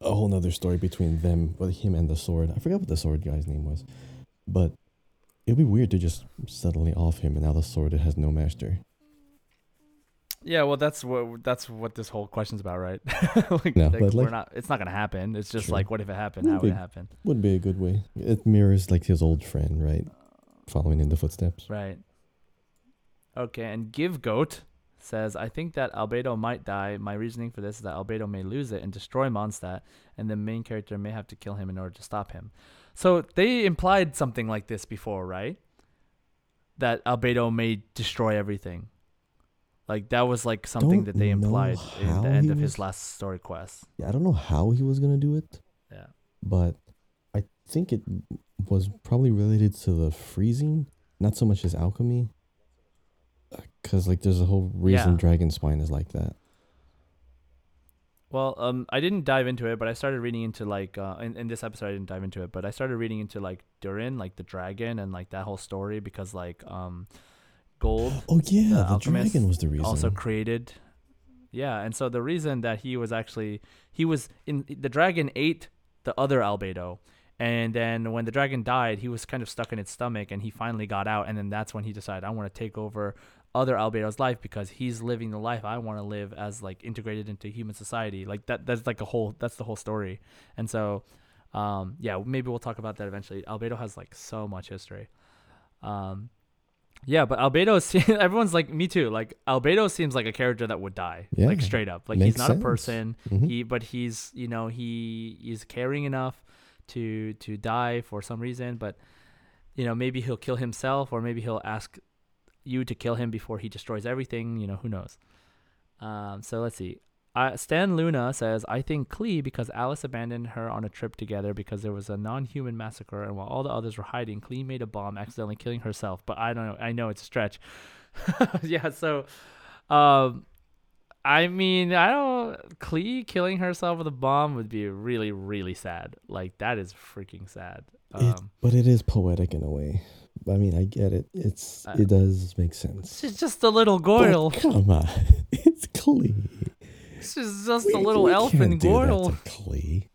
a whole nother story between them well him and the sword i forgot what the sword guy's name was but it'd be weird to just suddenly off him and now the sword has no master Yeah, well, that's what that's what this whole question's about, right? like, No, like, but, we're like- not. It's not gonna happen. It's just True. like, what if it happened? How would it happen? would be a good way it mirrors like his old friend right following in the footsteps Right. Okay, and Give Goat says, I think that Albedo might die. My reasoning for this is that Albedo may lose it and destroy Mondstadt, and the main character may have to kill him in order to stop him. So they implied something like this before, right? That Albedo may destroy everything. Like that was like something Don't that they implied in the end of his last story quest. yeah i don't know how he was gonna do it Yeah. but think it was probably related to the freezing, not so much as alchemy. Because like, there's a whole reason Yeah. dragon spine is like that. Well, um, I didn't dive into it, but I started reading into like uh, in, in this episode I didn't dive into it, but I started reading into like Durin, like the dragon, and like that whole story because like um, gold Oh yeah, The the, dragon was the reason. also created, yeah, and so the reason that he was actually he was in the dragon ate the other albedo, and then when the dragon died, he was kind of stuck in its stomach, and he finally got out, and then that's when he decided I want to take over other albedo's life because he's living the life I want to live as like integrated into human society. Like that that's like a whole that's the whole story. And so um yeah, maybe we'll talk about that eventually. Albedo has like so much history. Um yeah, but Albedo everyone's like me too. Like Albedo seems like a character that would die. Like straight up. Like he's not sense. a person. Mhm. He but he's, you know, he is caring enough to to die for some reason, but you know, maybe he'll kill himself or maybe he'll ask you to kill him before he destroys everything. You know, who knows? Um, so let's see. Uh, Stan Luna says, I think Klee because Alice abandoned her on a trip together because there was a non human massacre, and while all the others were hiding, Klee made a bomb, accidentally killing herself. But I don't know. I know it's a stretch. yeah, so. Um, I mean, I don't. Klee killing herself with a bomb would be really, really sad. Like, that is freaking sad. It- Um, but it is poetic in a way. I mean, I get it. It's Uh, it does make sense. She's just a little But Goyle. come on, it's Klee. She's just We- a little elf can't in do that Goyle. to Klee.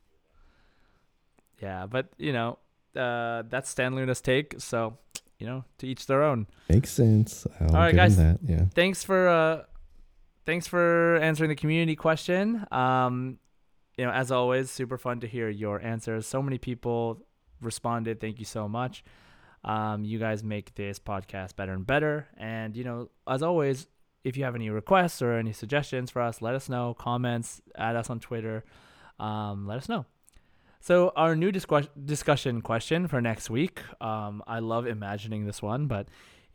Yeah, but you know, uh, that's Stan Luna's take. So, you know, to each their own. Makes sense. I'll All right, guys. that. Yeah. Thanks for uh, thanks for answering the community question. Um, you know, as always, super fun to hear your answers. So many people responded. Thank you so much. Um, you guys make this podcast better and better. And you know, as always, if you have any requests or any suggestions for us, let us know. Comments, add us on Twitter. Um, let us know. So our new discussion question for next week. Um, I love imagining this one, but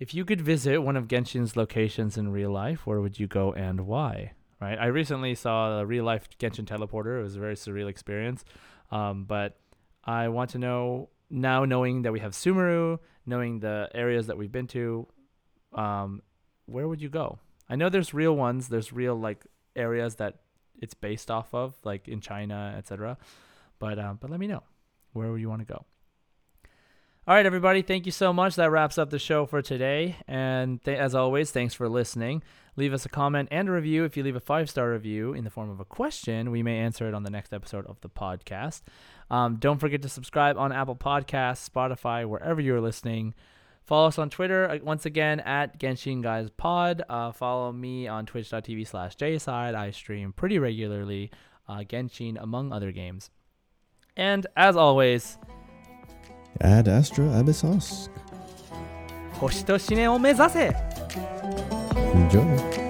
if you could visit one of Genshin's locations in real life, where would you go and why? Right. I recently saw a real life Genshin teleporter. It was a very surreal experience. Um, but I want to know now, knowing that we have Sumeru, knowing the areas that we've been to, um, where would you go? I know there's real ones. There's real like areas that it's based off of, like in China, etc. But um, but let me know where would you want to go. All right, everybody. Thank you so much. That wraps up the show for today. And th- as always, thanks for listening. Leave us a comment and a review. If you leave a five star review in the form of a question, we may answer it on the next episode of the podcast. Um, don't forget to subscribe on Apple Podcasts, Spotify, wherever you're listening. Follow us on Twitter uh, once again at Genshin Guys Pod. Uh, follow me on twitch.tv slash jside. I stream pretty regularly uh, Genshin among other games. And as always, Ad Astra Abyssos. 星と思念を目指せ Enjoy.